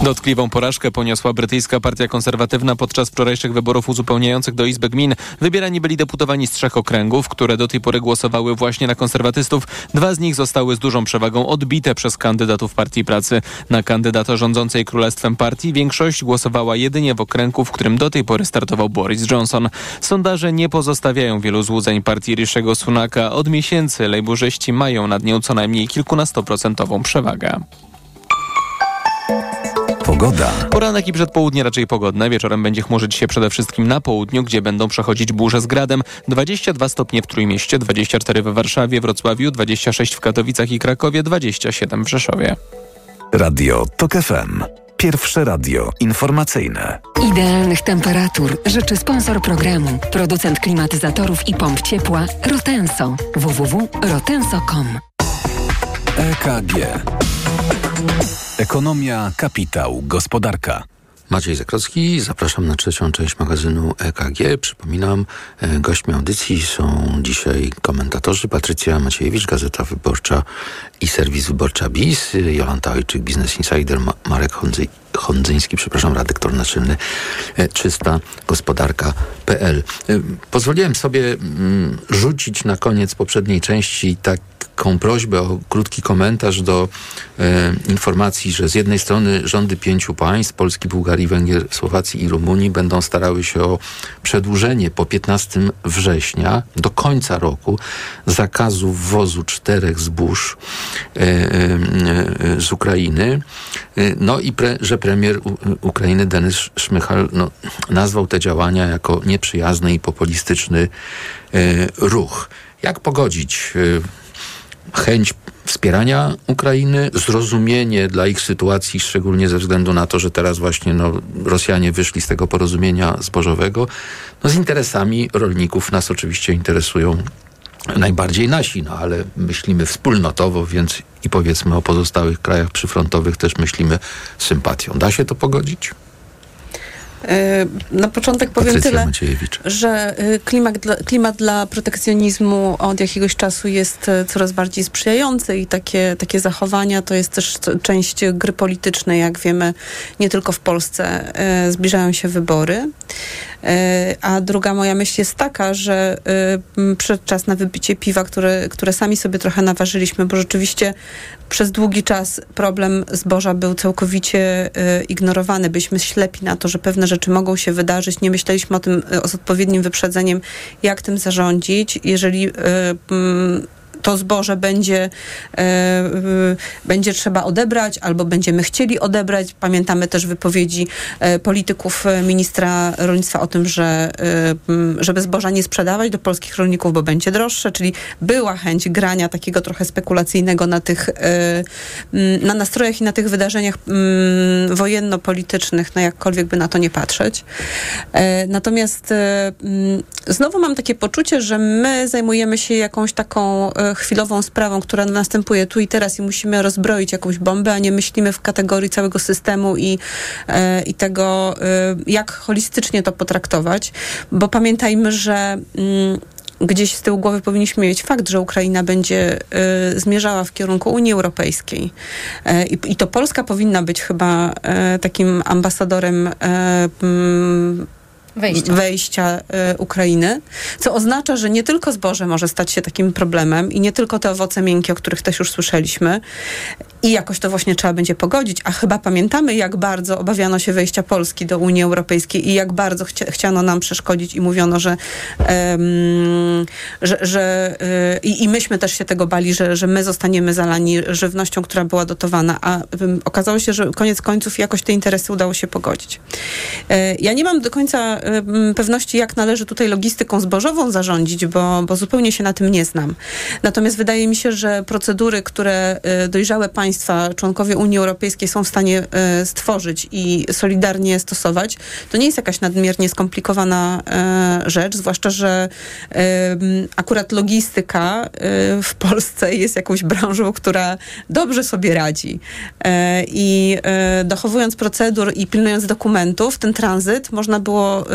Dotkliwą porażkę poniosła brytyjska partia konserwatywna podczas wczorajszych wyborów uzupełniających do Izby Gmin. Wybierani byli deputowani z trzech okręgów, które do tej pory głosowały właśnie na konserwatystów. Dwa z nich zostały z dużą przewagą odbite przez kandydatów Partii Pracy. Na kandydata rządzącej Królestwem Partii większość głosowała jedynie w okręgu, w którym do tej pory startował Boris Johnson. Sondaże nie pozostawiają wielu złudzeń partii Rishiego Sunaka. Od miesięcy lejburzyści mają nad nią co najmniej kilkunastoprocentową przewagę. Pogoda. Poranek i przedpołudnie raczej pogodne. Wieczorem będzie chmurzyć się przede wszystkim na południu, gdzie będą przechodzić burze z gradem. 22 stopnie w Trójmieście, 24 we Warszawie, Wrocławiu, 26 w Katowicach i Krakowie, 27 w Rzeszowie. Radio TOK FM. Pierwsze radio informacyjne. Idealnych temperatur życzy sponsor programu, producent klimatyzatorów i pomp ciepła Rotenso. www.rotenso.com EKG. Ekonomia, kapitał, gospodarka. Maciej Zakrocki, zapraszam na trzecią część magazynu EKG. Przypominam, e, gośćmi audycji są dzisiaj komentatorzy Patrycja Maciejewicz, Gazeta Wyborcza i serwis Wyborcza BIS, Jolanta Ojczyk, Business Insider, Marek Hondzy, Hondzyński, przepraszam, redaktor naczelny e, czysta gospodarka.pl. E, pozwoliłem sobie mm, rzucić na koniec poprzedniej części tak taką prośbę o krótki komentarz do e, informacji, że z jednej strony rządy pięciu państw, Polski, Bułgarii, Węgier, Słowacji i Rumunii będą starały się o przedłużenie po 15 września do końca roku zakazu wwozu czterech zbóż e, e, z Ukrainy. E, no i pre, że premier U Ukrainy Denis Szmychal no, nazwał te działania jako nieprzyjazny i populistyczny e, ruch. Jak pogodzić e, chęć wspierania Ukrainy, zrozumienie dla ich sytuacji, szczególnie ze względu na to, że teraz właśnie no, Rosjanie wyszli z tego porozumienia zbożowego, no, z interesami rolników nas oczywiście interesują najbardziej nasi, no ale myślimy wspólnotowo, więc i powiedzmy o pozostałych krajach przyfrontowych też myślimy sympatią. Da się to pogodzić? E, na początek powiem Patrycja tyle, Maciejewicz. że e, klimat dla, klimat dla protekcjonizmu od jakiegoś czasu jest e, coraz bardziej sprzyjający i takie, takie zachowania to jest też część gry politycznej. Jak wiemy, nie tylko w Polsce zbliżają się wybory. A druga moja myśl jest taka, że przyszedł czas na wypicie piwa, które, które sami sobie trochę naważyliśmy, bo rzeczywiście przez długi czas problem zboża był całkowicie ignorowany. Byliśmy ślepi na to, że pewne rzeczy mogą się wydarzyć. Nie myśleliśmy o tym z odpowiednim wyprzedzeniem, jak tym zarządzić. Jeżeli y, mm, to zboże będzie, e, będzie trzeba odebrać, albo będziemy chcieli odebrać. Pamiętamy też wypowiedzi e, polityków e, ministra rolnictwa o tym, że żeby zboża nie sprzedawać do polskich rolników, bo będzie droższe, czyli była chęć grania takiego trochę spekulacyjnego na tych, na nastrojach i na tych wydarzeniach wojenno-politycznych, no jakkolwiek by na to nie patrzeć. Natomiast znowu mam takie poczucie, że my zajmujemy się jakąś taką chwilową sprawą, która następuje tu i teraz i musimy rozbroić jakąś bombę, a nie myślimy w kategorii całego systemu i, e, i tego, e, jak holistycznie to potraktować, bo pamiętajmy, że mm, gdzieś z tyłu głowy powinniśmy mieć fakt, że Ukraina będzie y, zmierzała w kierunku Unii Europejskiej. I to Polska powinna być chyba takim ambasadorem wejścia, wejścia y, Ukrainy, co oznacza, że nie tylko zboże może stać się takim problemem i nie tylko te owoce miękkie, o których też już słyszeliśmy i jakoś to właśnie trzeba będzie pogodzić, a chyba pamiętamy, jak bardzo obawiano się wejścia Polski do Unii Europejskiej i jak bardzo chcia, chciano nam przeszkodzić i mówiono, że, um, że, że y, i myśmy też się tego bali, że, że my zostaniemy zalani żywnością, która była dotowana, a um, okazało się, że koniec końców jakoś te interesy udało się pogodzić. Y, ja nie mam do końca pewności, jak należy tutaj logistyką zbożową zarządzić, bo, bo zupełnie się na tym nie znam. Natomiast wydaje mi się, że procedury, które y, dojrzałe państwa, członkowie Unii Europejskiej są w stanie y, stworzyć i solidarnie stosować, to nie jest jakaś nadmiernie skomplikowana y, rzecz, zwłaszcza, że akurat logistyka w Polsce jest jakąś branżą, która dobrze sobie radzi. I dochowując procedur i pilnując dokumentów, ten tranzyt można było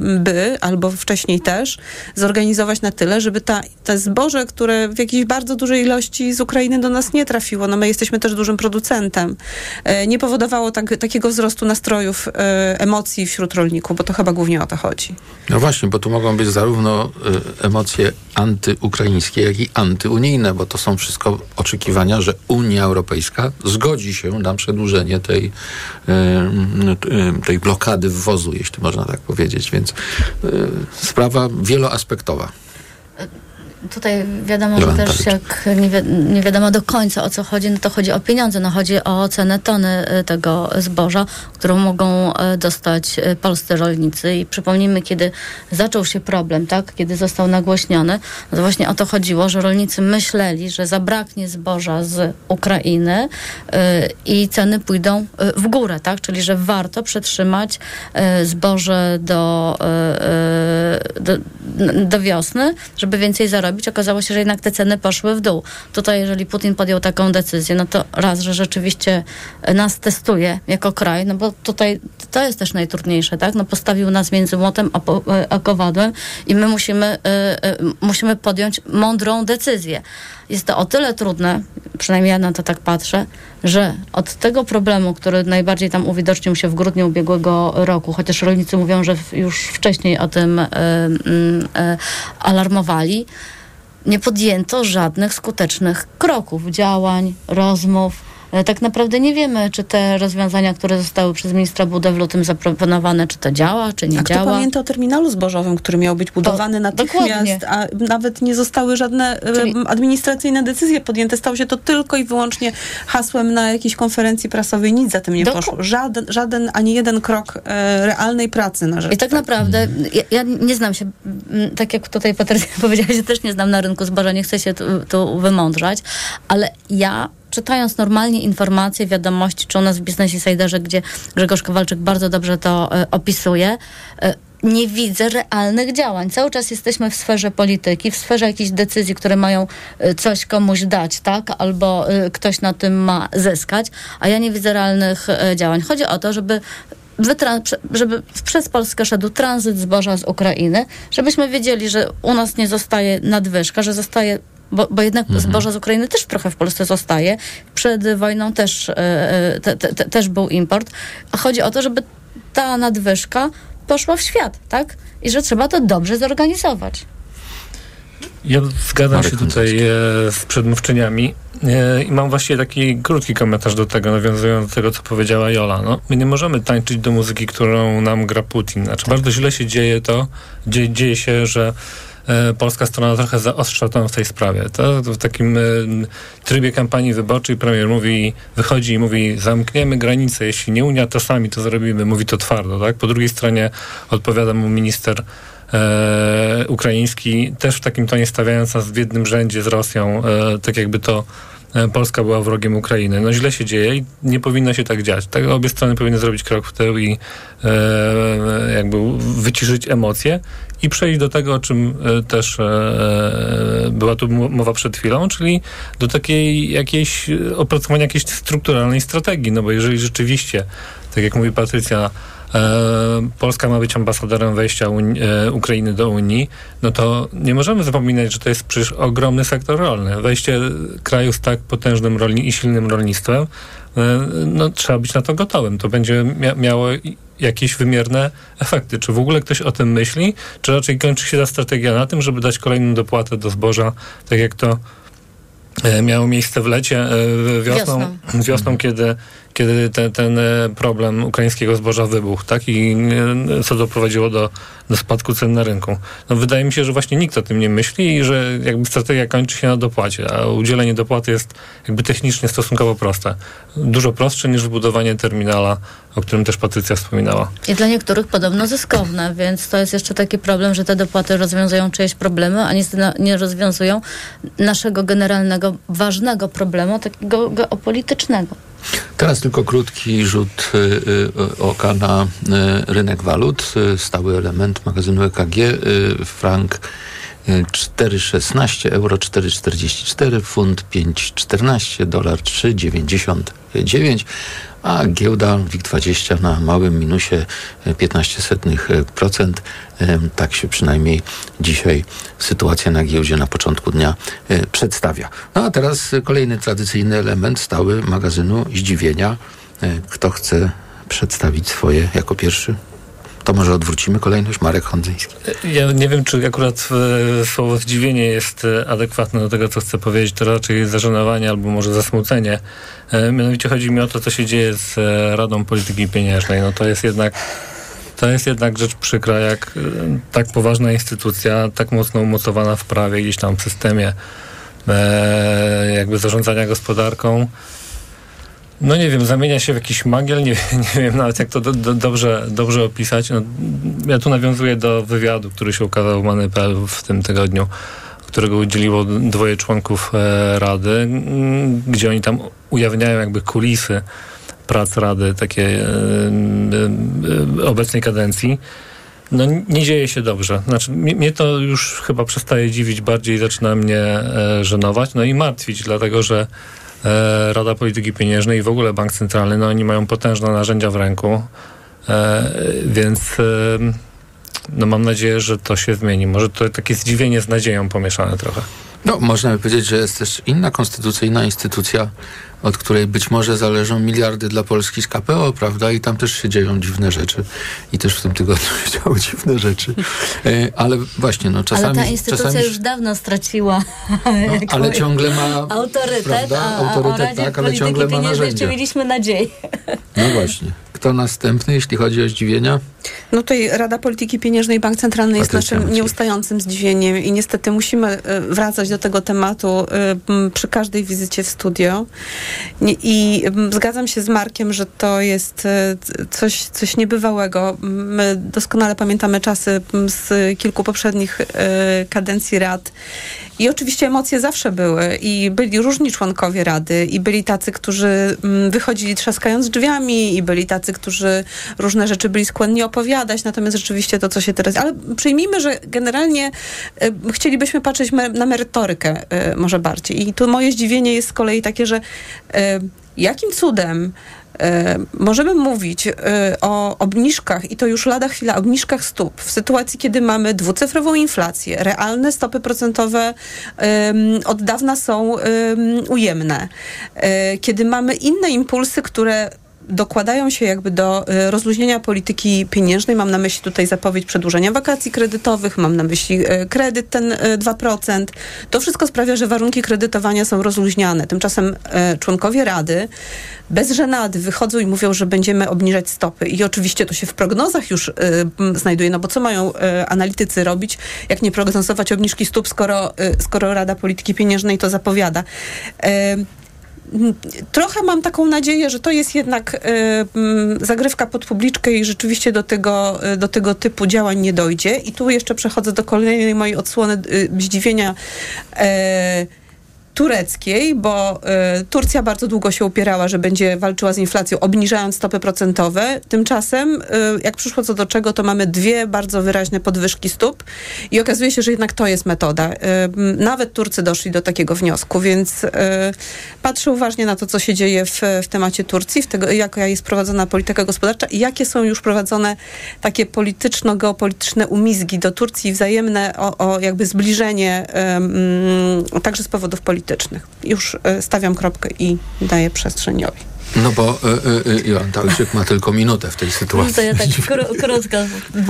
by, albo wcześniej też, zorganizować na tyle, żeby ta, te zboże, które w jakiejś bardzo dużej ilości z Ukrainy do nas nie trafiło, no my jesteśmy też dużym producentem, e, nie powodowało tak, takiego wzrostu nastrojów, e, emocji wśród rolników, bo to chyba głównie o to chodzi. No właśnie, bo tu mogą być zarówno e, emocje antyukraińskie, jak i antyunijne, bo to są wszystko oczekiwania, że Unia Europejska zgodzi się na przedłużenie tej, tej blokady wwozu, jeśli można tak powiedzieć powiedzieć, więc y, sprawa wieloaspektowa. Tutaj wiadomo, że też jak nie, wi nie, wiadomo do końca o co chodzi, no to chodzi o pieniądze, no chodzi o cenę tony y, tego zboża, którą mogą y, dostać y, polscy rolnicy. I przypomnijmy, kiedy zaczął się problem, tak, kiedy został nagłośniony, no to właśnie o to chodziło, że rolnicy myśleli, że zabraknie zboża z Ukrainy i ceny pójdą w górę, tak, czyli że warto przetrzymać zboże do, do, do wiosny, żeby więcej zarobić robić. Okazało się, że jednak te ceny poszły w dół. Tutaj, jeżeli Putin podjął taką decyzję, no to raz, że rzeczywiście nas testuje jako kraj, no bo tutaj to jest też najtrudniejsze, tak? No postawił nas między młotem a, po, a kowadłem i my musimy, y, y, musimy podjąć mądrą decyzję. Jest to o tyle trudne, przynajmniej ja na to tak patrzę, że od tego problemu, który najbardziej tam uwidocznił się w grudniu ubiegłego roku, chociaż rolnicy mówią, że już wcześniej o tym y, alarmowali, nie podjęto żadnych skutecznych kroków, działań, rozmów tak naprawdę nie wiemy, czy te rozwiązania, które zostały przez ministra budowy w lutym zaproponowane, czy to działa, czy nie a działa. A kto pamięta o terminalu zbożowym, który miał być budowany to, natychmiast, dokładnie. a nawet nie zostały żadne e, Czyli... administracyjne decyzje podjęte. Stało się to tylko i wyłącznie hasłem na jakiejś konferencji prasowej. Nic za tym nie poszło. Żaden, żaden, ani jeden krok e, realnej pracy na rzecz. I tak naprawdę, ja, ja, nie znam się, tak jak tutaj Patrycja powiedziała, że też nie znam na rynku zboża, nie chcę się tu, tu wymądrzać, ale ja czytając normalnie informacje, wiadomości, czy u nas w Business Insiderze, gdzie Grzegorz Kowalczyk bardzo dobrze to y, opisuje, y, nie widzę realnych działań. Cały czas jesteśmy w sferze polityki, w sferze jakichś decyzji, które mają e, coś komuś dać, tak? Albo ktoś na tym ma zyskać, a ja nie widzę realnych działań. Chodzi o to, żeby żeby przez Polskę szedł tranzyt zboża z Ukrainy, żebyśmy wiedzieli, że u nas nie zostaje nadwyżka, że zostaje bo, bo jednak mhm. zboża z Ukrainy też trochę w Polsce zostaje. Przed wojną też, e, e, te, te, te, też był import. A chodzi o to, żeby ta nadwyżka poszła w świat, tak? I że trzeba to dobrze zorganizować. Ja zgadzam Marek się tutaj e, z przedmówczyniami e, i mam właściwie taki krótki komentarz do tego, nawiązując do tego, co powiedziała Jola. No, my nie możemy tańczyć do muzyki, którą nam gra Putin. Znaczy, tak. bardzo źle się dzieje to, dzieje, dzieje się, że polska strona trochę zaostrza tą w tej sprawie. To w takim e, trybie kampanii wyborczej premier mówi, wychodzi i mówi zamkniemy granice, jeśli nie Unia, to sami to zrobimy. Mówi to twardo, tak? Po drugiej stronie odpowiada mu minister e, ukraiński, też w takim tonie stawiając nas w jednym rzędzie z Rosją, e, tak jakby to e, Polska była wrogiem Ukrainy. No źle się dzieje i nie powinno się tak dziać. Tak, obie strony powinny zrobić krok w tył i e, jakby wyciszyć emocje i przejść do tego, o czym e, też e, e, była tu mowa przed chwilą, czyli do takiej jakiejś opracowania jakiejś strukturalnej strategii, no bo jeżeli rzeczywiście, tak jak mówi Patrycja, Polska ma być ambasadorem wejścia Unii, Ukrainy do Unii, no to nie możemy zapominać, że to jest przecież ogromny sektor rolny. Wejście kraju z tak potężnym rolni i silnym rolnictwem, no trzeba być na to gotowym. To będzie mia miało jakieś wymierne efekty. Czy w ogóle ktoś o tym myśli, czy raczej kończy się ta strategia na tym, żeby dać kolejną dopłatę do zboża, tak jak to e, miało miejsce w lecie, e, wiosną, wiosną, wiosną kiedy kiedy te, ten e, problem ukraińskiego zboża wybuchł, tak? I e, co doprowadziło do, do spadku cen na rynku. No, wydaje mi się, że właśnie nikt o tym nie myśli i że jakby strategia kończy się na dopłacie, a udzielenie dopłaty jest jakby technicznie stosunkowo proste. Dużo prostsze niż wybudowanie terminala, o którym też Patrycja wspominała. I dla niektórych podobno zyskowne, więc to jest jeszcze taki problem, że te dopłaty rozwiązują czyjeś problemy, a niestety nie rozwiązują naszego generalnego, ważnego problemu, takiego geopolitycznego. Teraz tylko krótki rzut y, y, oka na y, rynek walut. Stały element magazynu EKG, frank 4,16, euro 4,44, funt 5,14, dolar 3,99 a giełda WIG20 na małym minusie 0,15%. Tak się przynajmniej dzisiaj sytuacja na giełdzie na początku dnia e, przedstawia. No a teraz kolejny tradycyjny element stały magazynu zdziwienia. E, kto chce przedstawić swoje jako pierwszy? To może odwrócimy kolejność. Marek Hondzyński. Ja nie wiem, czy akurat e, słowo zdziwienie jest e, adekwatne do tego, co chcę powiedzieć. To raczej zażenowanie albo może zasmucenie. E, mianowicie chodzi mi o to, co się dzieje z Radą Polityki Pieniężnej. No to jest jednak to jest jednak rzecz przykra, jak tak poważna instytucja, tak mocno umocowana w prawie, gdzieś tam w systemie jakby zarządzania gospodarką, no nie wiem, zamienia się w jakiś magiel, nie, nie wiem nawet jak to do, do, dobrze, dobrze opisać. No, ja tu nawiązuję do wywiadu, który się ukazał w Many.pl w tym tygodniu, którego udzieliło dwoje członków e, Rady, gdzie oni tam ujawniają jakby kulisy prac Rady, takie e, e, obecnej kadencji. No nie dzieje się dobrze. Znaczy, mnie to już chyba przestaje dziwić, bardziej zaczyna mnie e, żenować, no i martwić, dlatego że Rada Polityki Pieniężnej i w ogóle Bank Centralny, no oni mają potężne narzędzia w ręku, e, więc e, no mam nadzieję, że to się zmieni. Może to takie zdziwienie z nadzieją pomieszane trochę. No, można by powiedzieć, że jest też inna konstytucyjna instytucja, od której być może zależą miliardy dla Polski z KPO, prawda? I tam też się dzieją dziwne rzeczy. I też w tym tygodniu się działy dziwne rzeczy. E, ale właśnie, no czasami... Ale ta instytucja czasami... już dawno straciła no, ale ciągle ma... Autorytet, prawda? a, autorytet a tak, ale ciągle ma narzędzia. mieliśmy nadzieję. No właśnie. Kto następny, jeśli chodzi o zdziwienia? No tutaj Rada Polityki Pieniężnej Bank Centralny jest naszym nieustającym zdziwieniem i niestety musimy e, wracać do tego tematu e, przy każdej wizycie w studio. I zgadzam się z Markiem, że to jest e, coś, coś niebywałego. My doskonale pamiętamy czasy z kilku poprzednich kadencji rad i oczywiście emocje zawsze były. I byli różni członkowie Rady. I byli tacy, którzy wychodzili trzaskając drzwiami. I byli tacy, którzy różne rzeczy byli skłonni opowiadać, natomiast rzeczywiście to, co się teraz... Ale przyjmijmy, że generalnie y, chcielibyśmy patrzeć na merytorykę y, może bardziej. I tu moje zdziwienie jest z kolei takie, że y, jakim cudem możemy mówić e, o obniżkach i to już lada chwila, obniżkach stóp w sytuacji, kiedy mamy dwucyfrową inflację, realne stopy procentowe od dawna są ujemne, e, kiedy mamy inne impulsy, które dokładają się jakby do y, rozluźnienia polityki pieniężnej. Mam na myśli tutaj zapowiedź przedłużenia wakacji kredytowych, mam na myśli y, kredyt ten 2%. Y, to wszystko sprawia, że warunki kredytowania są rozluźniane. Tymczasem członkowie Rady bez żenady wychodzą i mówią, że będziemy obniżać stopy. I oczywiście to się w prognozach już znajduje, no bo co mają analitycy robić, jak nie prognozować obniżki stóp, skoro, skoro Rada Polityki Pieniężnej to zapowiada. Trochę mam taką nadzieję, że to jest jednak y, zagrywka pod publiczkę i rzeczywiście do tego, y, do tego typu działań nie dojdzie. I tu jeszcze przechodzę do kolejnej mojej odsłony y, zdziwienia. Tureckiej, bo y, Turcja bardzo długo się upierała, że będzie walczyła z inflacją, obniżając stopy procentowe. Tymczasem, y, jak przyszło co do czego, to mamy dwie bardzo wyraźne podwyżki stóp i okazuje się, że jednak to jest metoda. Y, nawet Turcy doszli do takiego wniosku, więc y, patrzę uważnie na to, co się dzieje w, w temacie Turcji, w tego, jaka jest prowadzona polityka gospodarcza i jakie są już prowadzone takie polityczno-geopolityczne umizgi do Turcji, wzajemne o, o jakby zbliżenie także z powodów politycznych politycznych. Już e, stawiam kropkę i daję przestrzeniowi. No bo y, y, Jolanta ma tylko minutę w tej sytuacji. No to ja tak krótko,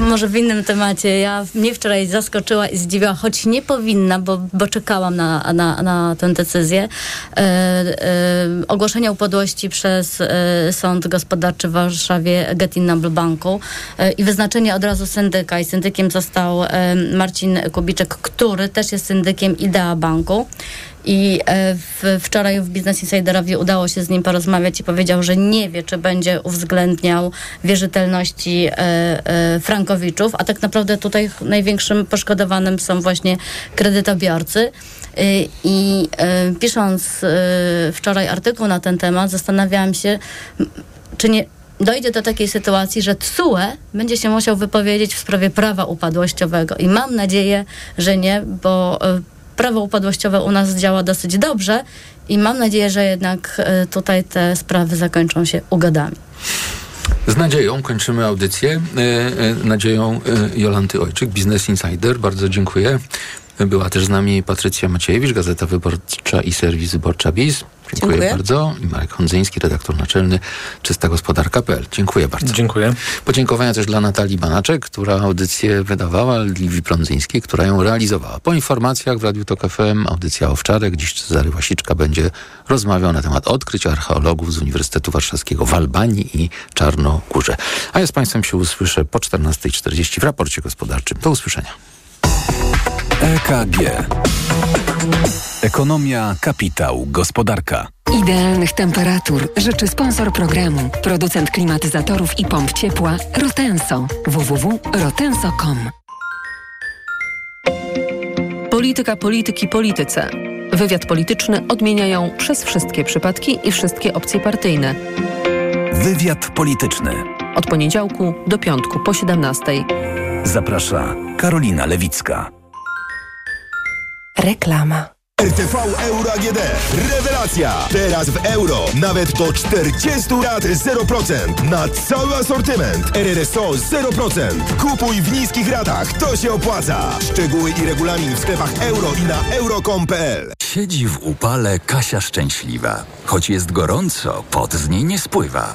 może w innym temacie. Ja mnie wczoraj zaskoczyła i zdziwiła, choć nie powinna, bo, bo czekałam na, na, na tę decyzję. E, e, ogłoszenia upadłości przez e, Sąd Gospodarczy w Warszawie Getin Banku e, i wyznaczenie od razu syndyka. I syndykiem został e, Marcin Kubiczek, który też jest syndykiem Idea Banku. I e, w, wczoraj w Business Insiderowi udało się z nim porozmawiać i powiedział, że nie wie, czy będzie uwzględniał wierzytelności e, e, frankowiczów, a tak naprawdę tutaj największym poszkodowanym są właśnie kredytobiorcy. E, I e, pisząc e, wczoraj artykuł na ten temat, zastanawiałam się, czy nie dojdzie do takiej sytuacji, że TSUE będzie się musiał wypowiedzieć w sprawie prawa upadłościowego. I mam nadzieję, że nie, bo prawo upadłościowe u nas działa dosyć dobrze i mam nadzieję, że jednak e, tutaj te sprawy zakończą się ugodami. Z nadzieją kończymy audycję. E, e, nadzieją Jolanty Ojczyk, Business Insider. Bardzo dziękuję. Była też z nami Patrycja Maciejewicz, Gazeta Wyborcza i Serwis Wyborcza BIS. Dziękuję, Dziękuję, bardzo. Marek Hondzyński, redaktor naczelny czystagospodarka.pl. Dziękuję bardzo. Dziękuję. Podziękowania też dla Natalii Banaczek, która audycję wydawała, Liwi Prądzyńskiej, która ją realizowała. Po informacjach w Radiu Tok FM audycja Owczarek. Dziś Cezary Łasiczka będzie rozmawiał na temat odkryć archeologów z Uniwersytetu Warszawskiego w Albanii i Czarnogórze. A ja z Państwem się usłyszę po 14.40 w raporcie gospodarczym. Do usłyszenia. EKG. Ekonomia, kapitał, gospodarka. Idealnych temperatur życzy sponsor programu, producent klimatyzatorów i pomp ciepła Rotenso. www.rotenso.com Polityka, polityki, polityce. Wywiad polityczny odmieniają przez wszystkie przypadki i wszystkie opcje partyjne. Wywiad polityczny. Od poniedziałku do piątku po 17. Zaprasza Karolina Lewicka. Reklama. RTV Euro AGD. Rewelacja! Teraz w euro. Nawet do 40 lat 0%. Na cały asortyment. RRSO 0%. Kupuj w niskich ratach. To się opłaca. Szczegóły i regulamin w sklepach euro i na euro.com.pl Siedzi w upale Kasia szczęśliwa. Choć jest gorąco, pot z niej nie spływa.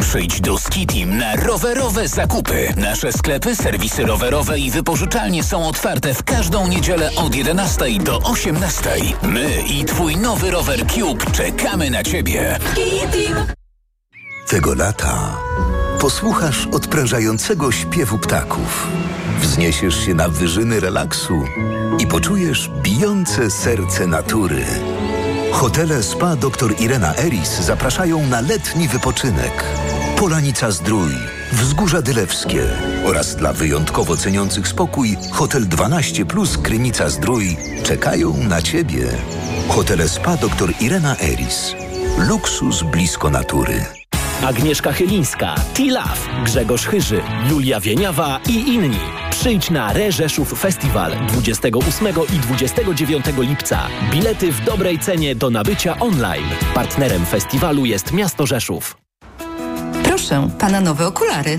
Przyjdź do Skitim na rowerowe zakupy. Nasze sklepy, serwisy rowerowe i wypożyczalnie są otwarte w każdą niedzielę od 11 do 18. My i Twój nowy rower Cube czekamy na Ciebie. Tego lata posłuchasz odprężającego śpiewu ptaków. Wzniesiesz się na wyżyny relaksu i poczujesz bijące serce natury. Hotele Spa dr Irena Eris zapraszają na letni wypoczynek. Polanica Zdrój, Wzgórza Dylewskie oraz dla wyjątkowo ceniących spokój Hotel 12 Plus Krynica Zdrój czekają na Ciebie. Hotele Spa dr Irena Eris. Luksus blisko natury. Agnieszka Chylińska, T-Love, Grzegorz Chyży, Julia Wieniawa i inni. Przyjdź na Reżeszów Festiwal 28 i 29 lipca. Bilety w dobrej cenie do nabycia online. Partnerem festiwalu jest Miasto Rzeszów. Proszę, pana nowe okulary.